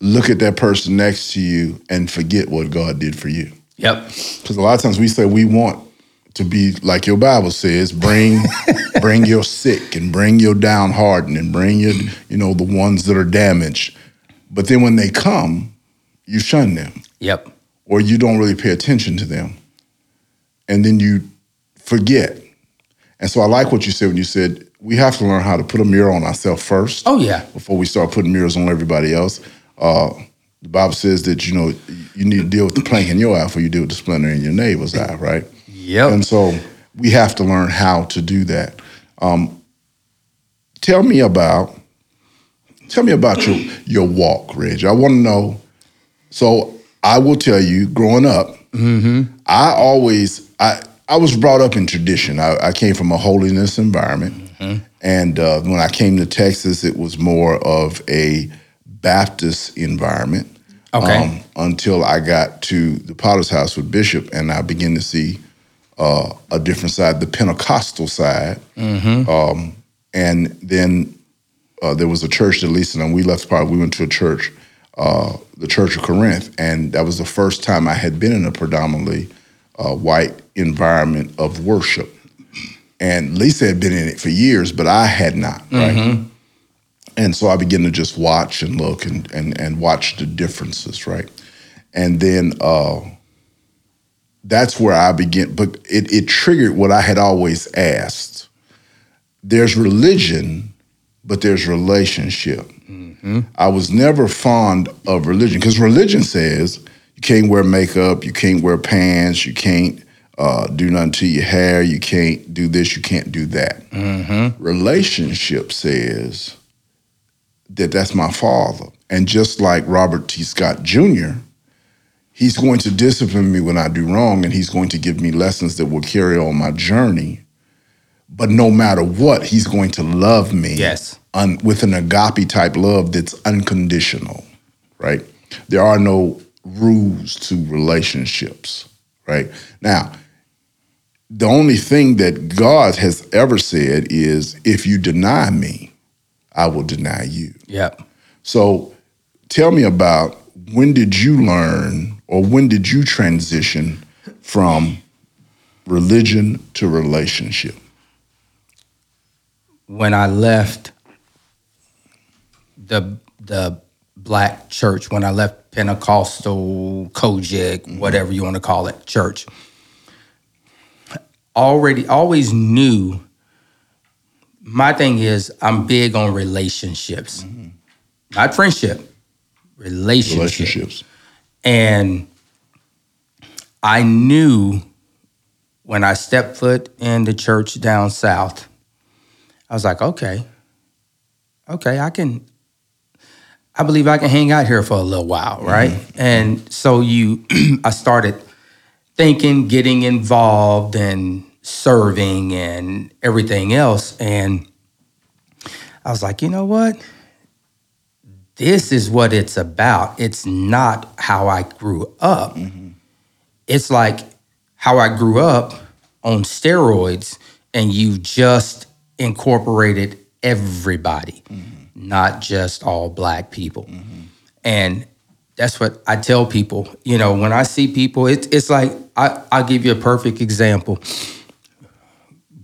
look at that person next to you and forget what God did for you. Yep. Because a lot of times we say we want to be like your Bible says, bring bring your sick and bring your downhearted and bring your, you know, the ones that are damaged. But then when they come, you shun them Yep. or you don't really pay attention to them. And then you forget. And so I like what you said when you said we have to learn how to put a mirror on ourselves first Oh yeah. before we start putting mirrors on everybody else. Uh, the Bible says that you know you need to deal with the plank in your eye before you deal with the splinter in your neighbor's eye, right? Yep. And so we have to learn how to do that. Um, tell me about tell me about your your walk, Reg. I want to know. So I will tell you, growing up, I always I I was brought up in tradition. I, I came from a holiness environment, and uh, when I came to Texas, it was more of a Baptist environment. um, Okay. until I got to the Potter's House with Bishop, and I began to see uh, a different side, the Pentecostal side. Um, and then uh, there was a church that Lisa and we left part. We went to a church, uh, the Church of Corinth, and that was the first time I had been in a predominantly uh, white environment of worship. And Lisa had been in it for years, but I had not. Right. And so I began to just watch and look and and and watch the differences, right? And then uh, that's where I began. But it it triggered what I had always asked. There's religion, but there's relationship. I was never fond of religion because religion says you can't wear makeup, you can't wear pants, you can't uh, do nothing to your hair, you can't do this, you can't do that. Relationship says that that's my father. And just like Robert T. Scott Jr., he's going to discipline me when I do wrong, and he's going to give me lessons that will carry on my journey. But no matter what, he's going to love me Yes. un, with an agape type love that's unconditional, right? There are no rules to relationships, right? Now, the only thing that God has ever said is, if you deny me, I will deny you. Yep. So tell me about when did you learn or when did you transition from religion to relationship? When I left the the black church, when I left Pentecostal, COGIC, whatever you want to call it, church, already always knew my thing is I'm big on relationships, mm-hmm. not friendship, relationships. relationships. And I knew when I stepped foot in the church down south, I was like, okay, okay, I can, I believe I can hang out here for a little while, right? Mm-hmm. And so you, I started thinking, getting involved, and serving and everything else. And I was like, you know what? This is what it's about. It's not how I grew up. Mm-hmm. It's like how I grew up on steroids, and you just incorporated everybody, mm-hmm. not just all black people. Mm-hmm. And that's what I tell people. You know, when I see people, it's it's like I, I'll give you a perfect example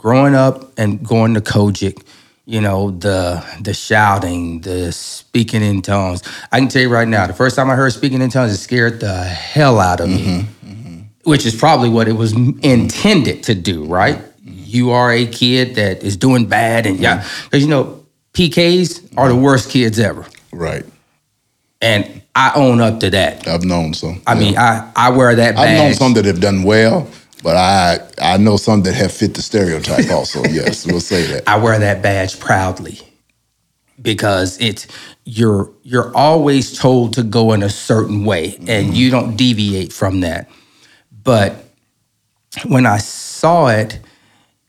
growing up and going to COGIC, you know, the the shouting, the speaking in tongues. I can tell you right now, the first time I heard speaking in tongues, it scared the hell out of me. Mm-hmm, mm-hmm. Which is probably what it was intended to do, right? You are a kid that is doing bad, and yeah, because you know PKs are the worst kids ever. Right. And I own up to that. I've known some. I yeah. mean, I I wear that. Badge. I've known some that have done well but I I know some that have fit the stereotype also. yes, we'll say that. I wear that badge proudly because it's you're you're always told to go in a certain way and mm-hmm. you don't deviate from that. But when I saw it,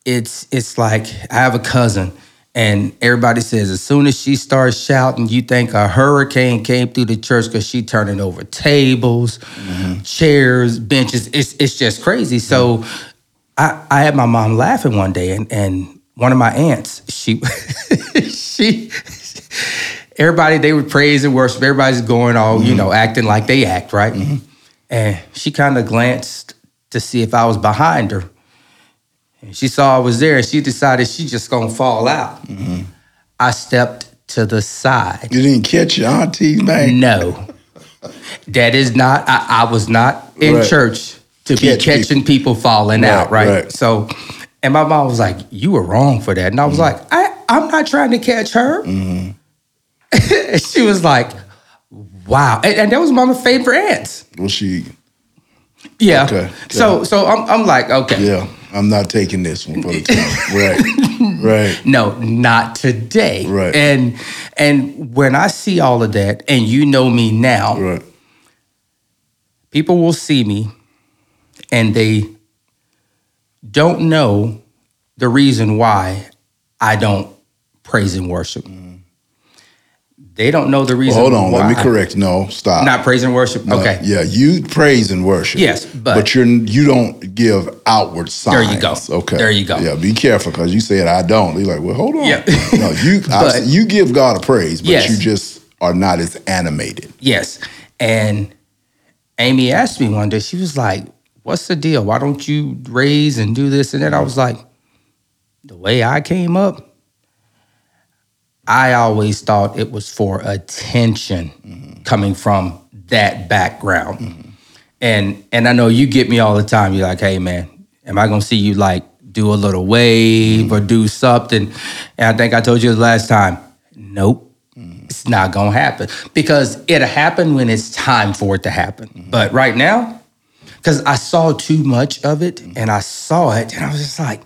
it's it's like I have a cousin and everybody says as soon as she starts shouting, you think a hurricane came through the church because she turning over tables, mm-hmm. chairs, benches. It's it's just crazy. So I, I had my mom laughing one day, and and one of my aunts, she she everybody they would praise and worship. Everybody's going all mm-hmm. you know acting like they act right, mm-hmm. and she kind of glanced to see if I was behind her she saw I was there and she decided she just gonna fall out. Mm-hmm. I stepped to the side. You didn't catch your auntie, man? No. that is not, I, I was not in right. church to Catch be catching people, people falling right, out, right? right? So, and my mom was like, You were wrong for that. And I was mm-hmm. like, I, I'm not trying to catch her. Mm-hmm. she was like, Wow. And, and that was my favorite aunt. Was she? Yeah. Okay. So, so I'm, I'm like, okay. Yeah. I'm not taking this one for the time. right. Right. No, not today. Right. And and when I see all of that, and you know me now, right. people will see me and they don't know the reason why I don't praise and worship. Mm. They don't know the reason. Well, hold on, why. let me correct. No, stop. Not praise and worship. No, okay. Yeah, you praise and worship. Yes, but, but you're you don't give outward signs. There you go. Okay. There you go. Yeah, be careful because you said I don't. You're like, well, hold on. Yeah. no, you but, I, you give God a praise, but yes. you just are not as animated. Yes, and Amy asked me one day. She was like, "What's the deal? Why don't you raise and do this and that?" I was like, "The way I came up." I always thought it was for attention mm-hmm. coming from that background. Mm-hmm. And and I know you get me all the time. You're like, hey man, am I gonna see you like do a little wave mm-hmm. or do something? And I think I told you the last time, nope. It's not gonna happen because it'll happen when it's time for it to happen. But right now, because I saw too much of it and I saw it, and I was just like,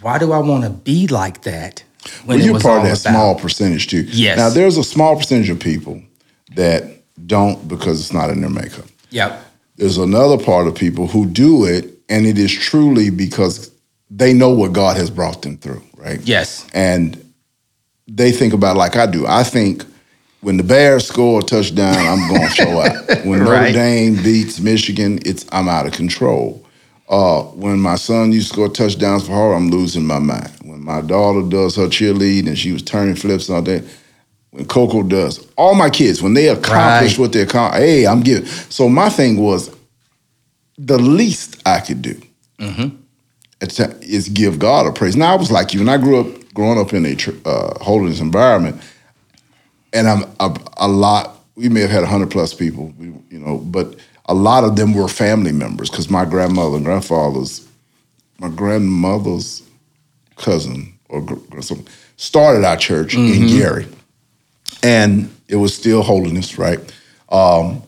why do I want to be like that? Well, you're part of that about. small percentage too. Yes. Now there's a small percentage of people that don't because it's not in their makeup. Yep. There's another part of people who do it, and it is truly because they know what God has brought them through, right? Yes. And they think about like I do. I think when the Bears score a touchdown, I'm going to show out. When Notre Right. Dame beats Michigan, it's I'm out of control. Uh, when my son used to score touchdowns for her, I'm losing my mind. When my daughter does her cheerleading and she was turning flips and all that, when Coco does, all my kids, when they accomplish Right. what they accomplish, hey, I'm giving. So my thing was, the least I could do time is give God a praise. Now I was like you, and I grew up, growing up in a tr- uh, holiness environment, and I'm a, a lot. We may have had hundred plus people, you know, but a lot of them were family members because my grandmother and grandfather's, my grandmother's cousin or started our church in Gary, and it was still holiness, right? Um,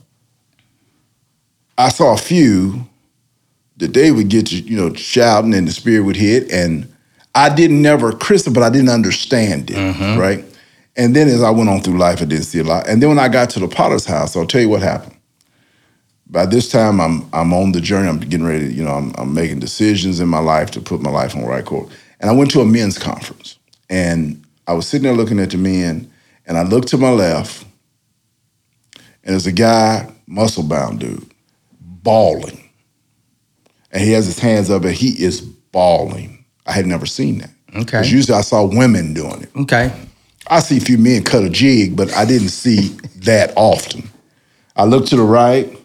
I saw a few that they would get to, you know, shouting and the spirit would hit. And I didn't never Christian, but I didn't understand it, right? And then as I went on through life, I didn't see a lot. And then when I got to the potter's house, I'll tell you what happened. By this time, I'm I'm on the journey. I'm getting ready. You know, I'm, I'm making decisions in my life to put my life on the right course. And I went to a men's conference, and I was sitting there looking at the men, and I looked to my left, and there's a guy, muscle bound dude, bawling and he has his hands up and he is bawling. I had never seen that. Okay. Because usually I saw women doing it. Okay. I see a few men cut a jig, but I didn't see that often. I look to the right.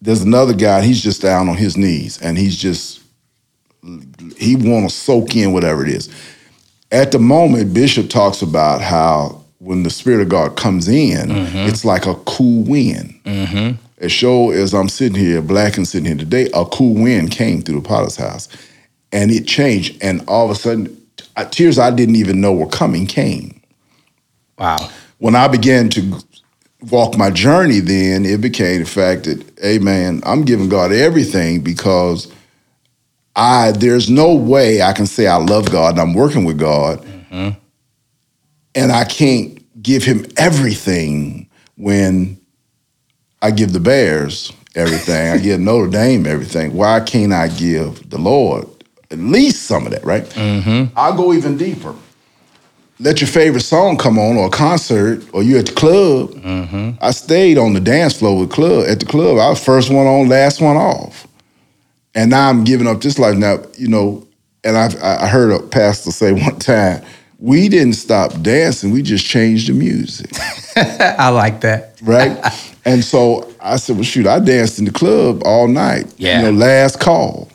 There's another guy. He's just down on his knees, and he's just he want to soak in whatever it is. At the moment, Bishop talks about how when the Spirit of God comes in, it's like a cool wind. As sure as I'm sitting here, black and sitting here today, a cool wind came through the potter's house, and it changed. And all of a sudden, uh, tears I didn't even know were coming came Wow. when I began to walk my journey, then it became the fact that, hey man, I'm giving God everything because I there's no way I can say I love God and I'm working with God, mm-hmm. and I can't give Him everything when I give the Bears everything. I give Notre Dame everything. Why can't I give the Lord at least some of that? Right? Mm-hmm. I'll go even deeper let your favorite song come on or a concert or you at the club. Mm-hmm. I stayed on the dance floor with club at the club. I was first one on, last one off. And now I'm giving up this life. Now, you know, and I've, I heard a pastor say one time, we didn't stop dancing, we just changed the music, I like that. right? and so I said, well, shoot, I danced in the club all night. Yeah. You know, last call.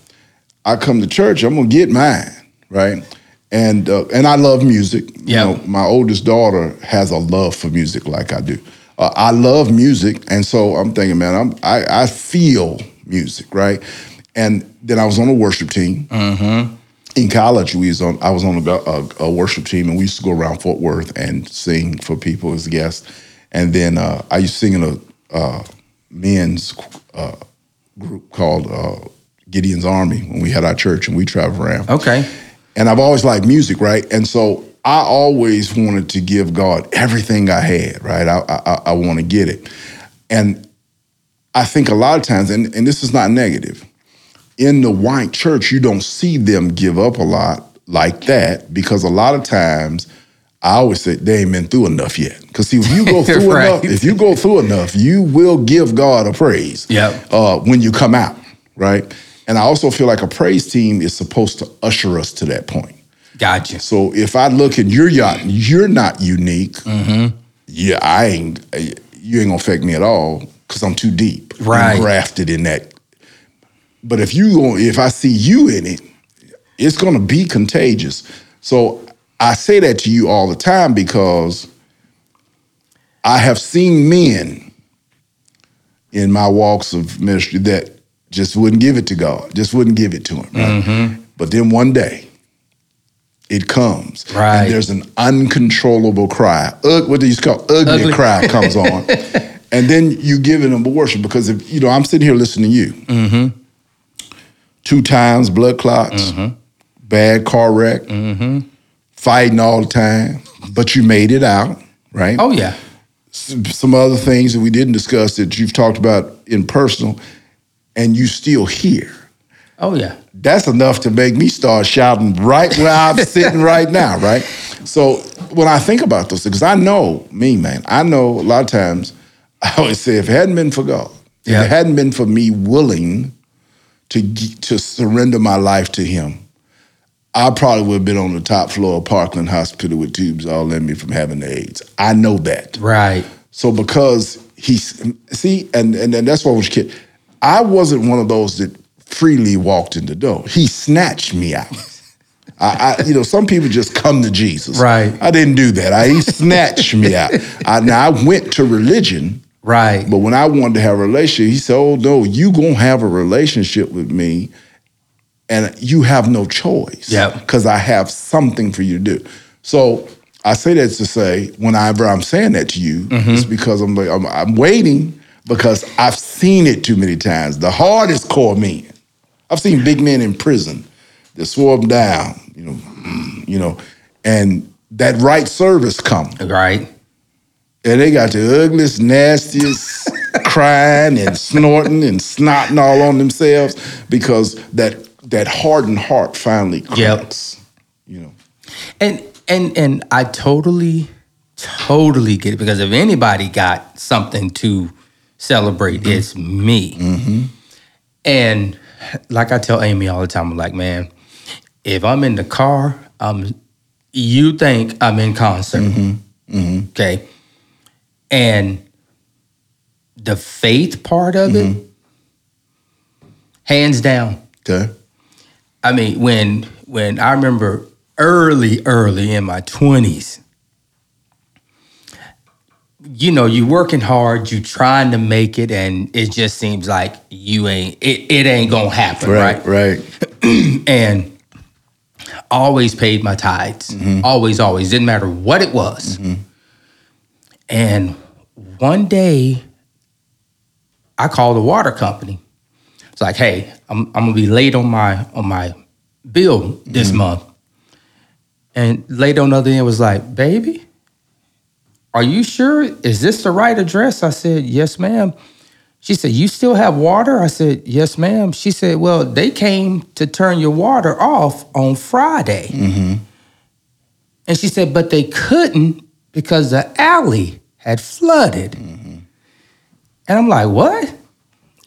I come to church, I'm gonna get mine, right? And uh, and I love music. You Yeah. know, my oldest daughter has a love for music like I do. Uh, I love music, and so I'm thinking, man, I'm I, I feel music, right? And then I was on a worship team. In college, we was on. I was on a, a, a worship team, and we used to go around Fort Worth and sing for people as guests. And then uh, I used to sing in a uh, men's uh, group called uh, Gideon's Army when we had our church, and we traveled around Okay. And I've always liked music, right? And so I always wanted to give God everything I had, right? I I, I want to get it, and I think a lot of times, and, and this is not negative, in the white church, you don't see them give up a lot like that because a lot of times. I always say they ain't been through enough yet. Because see, if you go through Right. enough, if you go through enough, you will give God a praise. Yep. Uh, when you come out, right? And I also feel like a praise team is supposed to usher us to that point. Gotcha. So if I look at your yacht, you're not unique. Mm-hmm. Yeah, I ain't. You ain't gonna affect me at all because I'm too deep. I'm Right. grafted in that. But if you if I see you in it, it's gonna be contagious. So I say that to you all the time because I have seen men in my walks of ministry that just wouldn't give it to God, just wouldn't give it to Him. right? Mm-hmm. But then one day, it comes, Right. and there's an uncontrollable cry. Ugh, what do you call ugly, Ugly. cry comes on, and then you give it a worship because if you know I'm sitting here listening to you, Mm-hmm. two times blood clots, mm-hmm. bad car wreck, mm-hmm. fighting all the time, but you made it out, right? Oh yeah. some other things that we didn't discuss that you've talked about in personal, and you still here. Oh yeah. That's enough to make me start shouting right where I'm sitting right now, right? So when I think about those things, I know me, man. I know a lot of times I always say if it hadn't been for God, if Yeah. it hadn't been for me willing to to surrender my life to Him, I probably would have been on the top floor of Parkland Hospital with tubes all in me from having AIDS. I know that. Right. So because he's see, and and, and that's why I was kid. I wasn't one of those that freely walked in the door. He snatched me out. I, I you know, some people just come to Jesus. Right. I didn't do that. I he snatched me out. I, now I went to religion, Right. but when I wanted to have a relationship, he said, "Oh no, you gonna have a relationship with me, and you have no choice. Yep. because I have something for you to do." So I say that to say, whenever I'm saying that to you, mm-hmm. it's because I'm like I'm, I'm waiting because I've seen it too many times. The hardest core men, I've seen big men in prison that swore them down, you know, mm, you know, and that right service come Right. and they got the ugliest, nastiest crying and snorting and snotting all on themselves because that that hardened heart finally Yep. cracks. You know. And and and I totally, totally get it because if anybody got something to celebrate, it's me. Mm-hmm. And like I tell Amy all the time, I'm like, man, if I'm in the car, um, you think I'm in concert, mm-hmm. Mm-hmm. okay? And the faith part of it, hands down, Okay. I mean, when when I remember early, early in my twenties, you know, you working hard, you trying to make it, and it just seems like you ain't it, it ain't gonna happen, right? Right. And always paid my tithes. Mm-hmm. Always, always. Didn't matter what it was. Mm-hmm. And one day I called the water company. It's like, hey, I'm, I'm gonna be late on my on my bill this mm-hmm. month. And lady on the other end was like, baby, are you sure? Is this the right address? I said, yes, ma'am. She said, You still have water? I said, Yes, ma'am. She said, Well, they came to turn your water off on Friday. Mm-hmm. And she said, But they couldn't because the alley had flooded. Mm-hmm. And I'm like, What?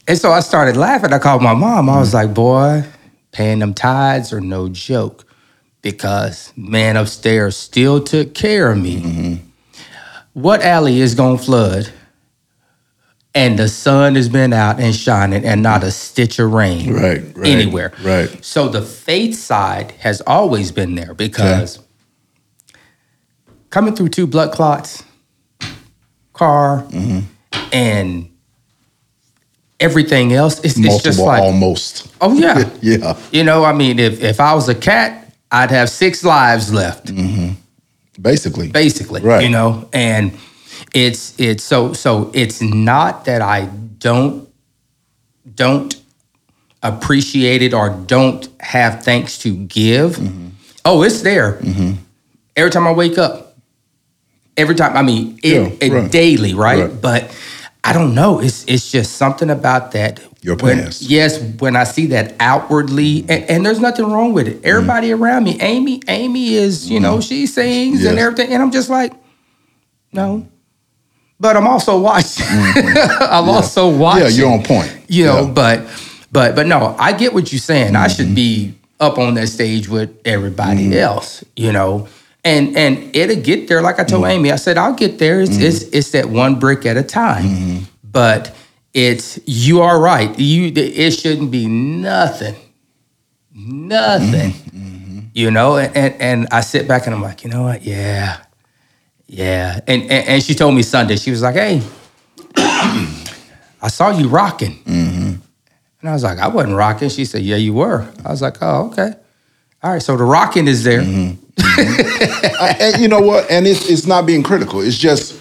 And so I started laughing. I called my mom. I was mm-hmm. like, Boy, paying them tithes are no joke because man upstairs still took care of me. What alley is going to flood? and the sun has been out and shining and not a stitch of rain Right. right anywhere. Right. So the faith side has always been there because coming through two blood clots, car, Mm-hmm. and everything else, it's, it's just like, almost. oh yeah. Yeah. You know, I mean, if, if I was a cat, I'd have six lives left Basically. basically Right. you know and it's it's so so it's not that i don't don't appreciate it or don't have thanks to give Mm-hmm. oh it's there every time i wake up every time i mean it, Yeah, it daily right? Right. but i don't know it's it's just something about that Your when- yes when i see that outwardly and, and there's nothing wrong with it. Everybody mm. around me amy amy is you know mm-hmm. she sings and everything and i'm just like no. But i'm also watching. Mm-hmm. I'm also watching Yeah, you're on point. you know Yeah. but but but no i get what you're saying. I should mm-hmm. be up on that stage with everybody else you know? And and it'll get there. Like i told mm. amy i said i'll get there. It's mm. it's, it's that one brick at a time. But it's you are right you it shouldn't be nothing nothing mm-hmm. you know and, and and i sit back and i'm like you know what yeah yeah and and, and she told me sunday she was like hey i saw you rocking mm-hmm. and I was like, I wasn't rocking. She said, Yeah, you were. I was like, Oh, okay. All right. So the rocking is there. Mm-hmm. I- and you know what? And it's it's not being critical. It's just,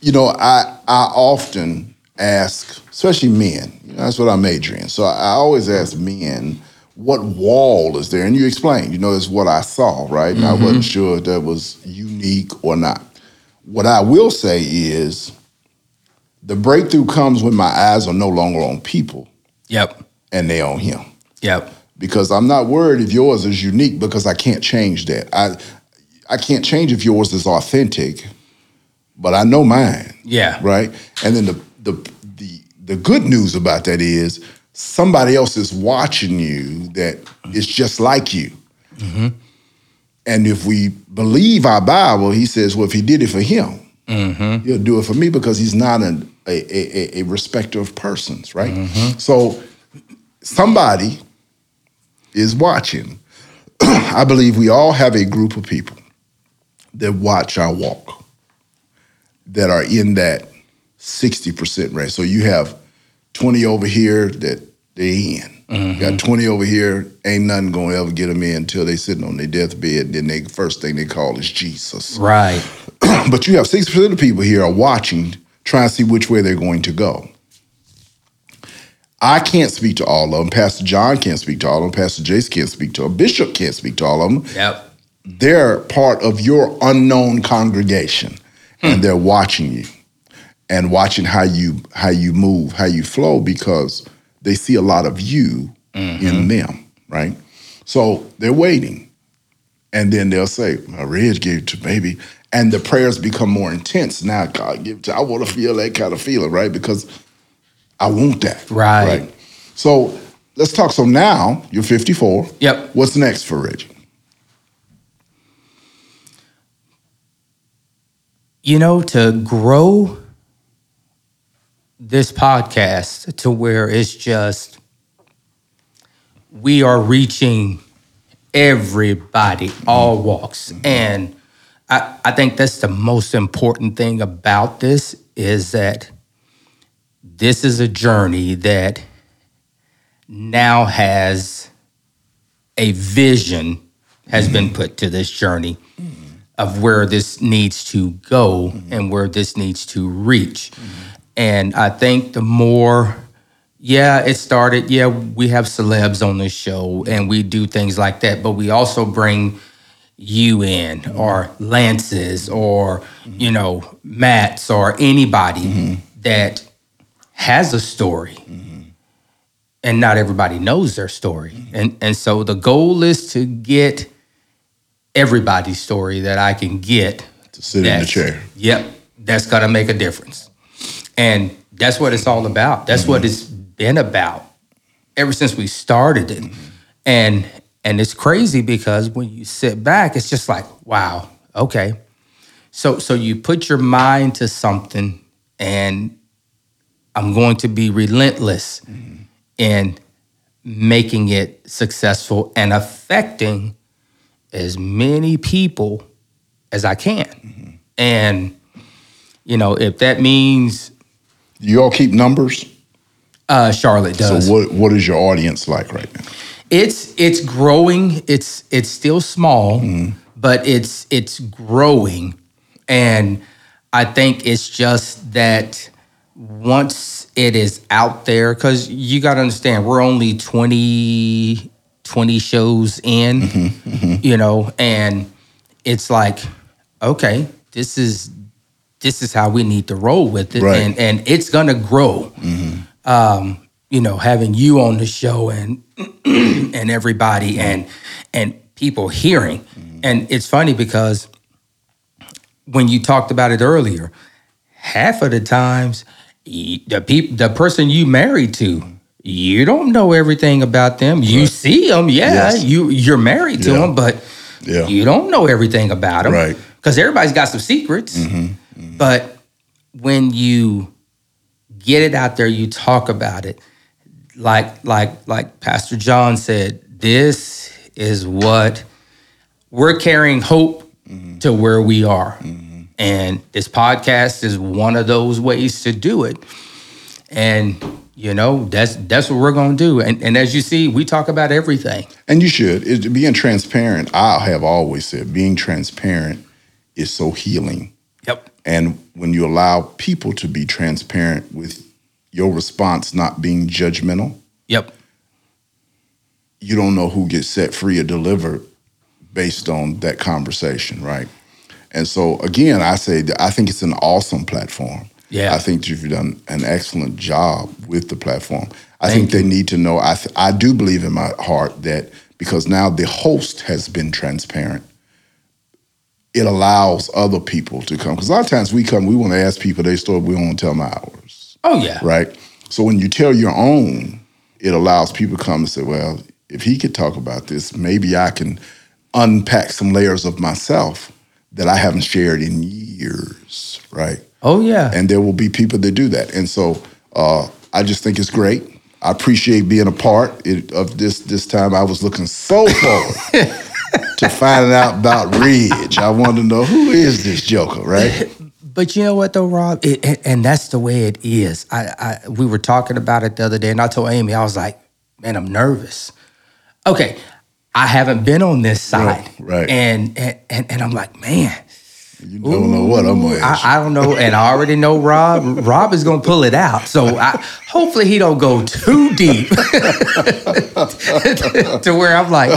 you know, I I often ask, especially men. You know, that's what I major in. So I, I always ask men, what wall is there? And you explain. You know, it's what I saw, right? And I mm-hmm. wasn't sure if that was unique or not. What I will say is, the breakthrough comes when my eyes are no longer on people Yep. and they on Him. Yep. because I'm not worried if yours is unique because I can't change that. I I can't change if yours is authentic, but I know mine. Yeah. Right. And then the the the the good news about that is somebody else is watching you that is just like you. And if we believe our Bible, he says, well, if he did it for him, he'll do it for me because he's not an, a, a, a- a respecter of persons, right? So somebody is watching. I believe we all have a group of people that watch our walk that are in that 60% range. So you have 20 over here that they in. You got mm-hmm. 20 over here, ain't nothing gonna ever get them in until they sitting on their deathbed. Then they first thing they call is Jesus. Right. but you have 60% of the people here are watching, trying to see which way they're going to go. I can't speak to all of them. Pastor John can't speak to all of them. Pastor Jace can't speak to them. Bishop can't speak to all of them Yep. they're part of your unknown congregation and hmm. they're watching you and watching how you how you move how you flow because they see a lot of you in mm-hmm. them right? So they're waiting. And then they'll say well, Reg gave it to baby. And the prayers become more intense. Now god give it to i want to feel that kind of feeling right? Because i want that Right. so let's talk so now you're 54 Yep. what's next for reggie? You know, to grow this podcast to where it's just we are reaching everybody, all walks. And I, I think that's the most important thing about this is that this is a journey that now has a vision has been mm-hmm. put to this journey of where this needs to go mm-hmm. and where this needs to reach. Mm-hmm. And I think the more, yeah, it started, yeah, we have celebs on this show and we do things like that, but we also bring you in or Lances or, you know, Matt's or anybody that has a story. And not everybody knows their story. And and so the goal is to get everybody's story that I can get to sit in the chair Yep, that's gonna make a difference, and that's what it's all about. That's what mm-hmm. it's been about ever since we started it, and and it's crazy because when you sit back, it's just like, wow, okay. So so you put your mind to something, and I'm going to be relentless mm-hmm. in making it successful and affecting as many people as I can. Mm-hmm. And, you know, if that means You all keep numbers. uh, Charlotte does. So what what is your audience like right now? it's it's growing. It's it's still small, mm-hmm. but it's it's growing. And I think it's just that once it is out there, because you got to understand, we're only 20, 20 shows in, mm-hmm. Mm-hmm. you know, and it's like, okay, this is this is how we need to roll with it, Right. and and it's gonna grow. Mm-hmm. Um, you know, having you on the show and and everybody and and people hearing, mm-hmm. and it's funny because when you talked about it earlier, half of the times the peop- the person you married to. You don't know everything about them. You see them, yeah. Yes. You you're married to Yeah. them, but Yeah. you don't know everything about them, Right. Because everybody's got some secrets. Mm-hmm. But when you get it out there, you talk about it, like like like Pastor John said, this is what we're carrying hope mm-hmm. to where we are. Mm-hmm. And this podcast is one of those ways to do it. And you know, that's that's what we're gonna do. And and as you see, we talk about everything. And you should. It, being transparent, I have always said, being transparent is so healing. And when you allow people to be transparent with your response not being judgmental, Yep. you don't know who gets set free or delivered based on that conversation, right? And so again, I say that I think it's an awesome platform. Yeah. I think you've done an excellent job with the platform. I think they need to know. I th- I do believe in my heart that because now the host has been transparent, it allows other people to come. Because a lot of times we come, we want to ask people their story, we don't want to tell them ours, Oh yeah. right? So when you tell your own, it allows people to come and say, well, if he could talk about this, maybe I can unpack some layers of myself that I haven't shared in years, right? Oh yeah. and there will be people that do that. And so uh, I just think it's great. I appreciate being a part it, of this. This time, I was looking so forward to find out about Ridge. I want to know who is this Joker, right? But you know what though, Rob, it, and, and that's the way it is. I, I we were talking about it the other day, and I told Amy, I was like, man, I'm nervous. Okay, I haven't been on this side, right. And and and, and I'm like, man, You don't know what I'm gonna. I, I don't know, and I already know Rob. Rob is gonna pull it out. So I, hopefully he don't go too deep to where I'm like,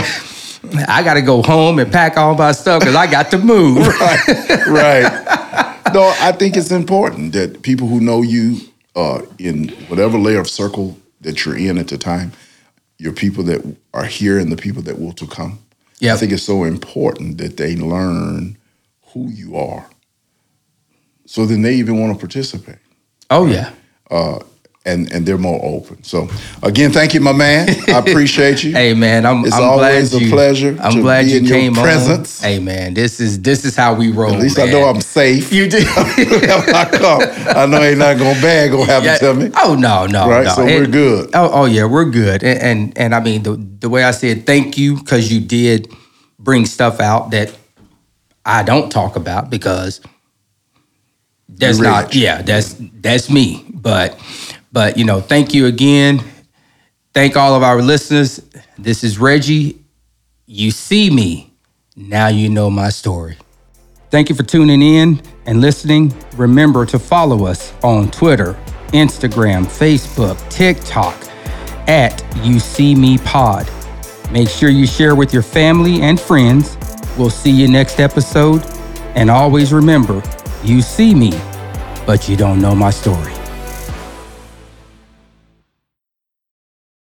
I got to go home and pack all my stuff because I got to move. right, right. No, I think it's important that people who know you uh, in whatever layer of circle that you're in at the time, your people that are here and the people that will to come. Yeah, I think it's so important that they learn who you are. So then they even want to participate. Oh yeah. Uh, and, and they're more open. So again, thank you, my man. I appreciate you. Hey man, I'm. It's I'm always a you, pleasure I'm glad you in your came presence. on. Hey man, this is this is how we roll. At least I know I'm safe. You do. I come, I know ain't nothing gonna bad gonna happen Yeah. to me. Oh no, no, Right, no. so we're good. Oh, oh yeah, we're good. And and, and I mean the the way I said thank you because you did bring stuff out that I don't talk about because that's not yeah that's that's me. But but you know thank you again. Thank all of our listeners. This is Reggie. You see me now. You know my story. Thank you for tuning in and listening. Remember to follow us on Twitter, Instagram, Facebook, TikTok at You See Me Pod. Make sure you share with your family and friends. We'll see you next episode. And always remember, you see me, but you don't know my story.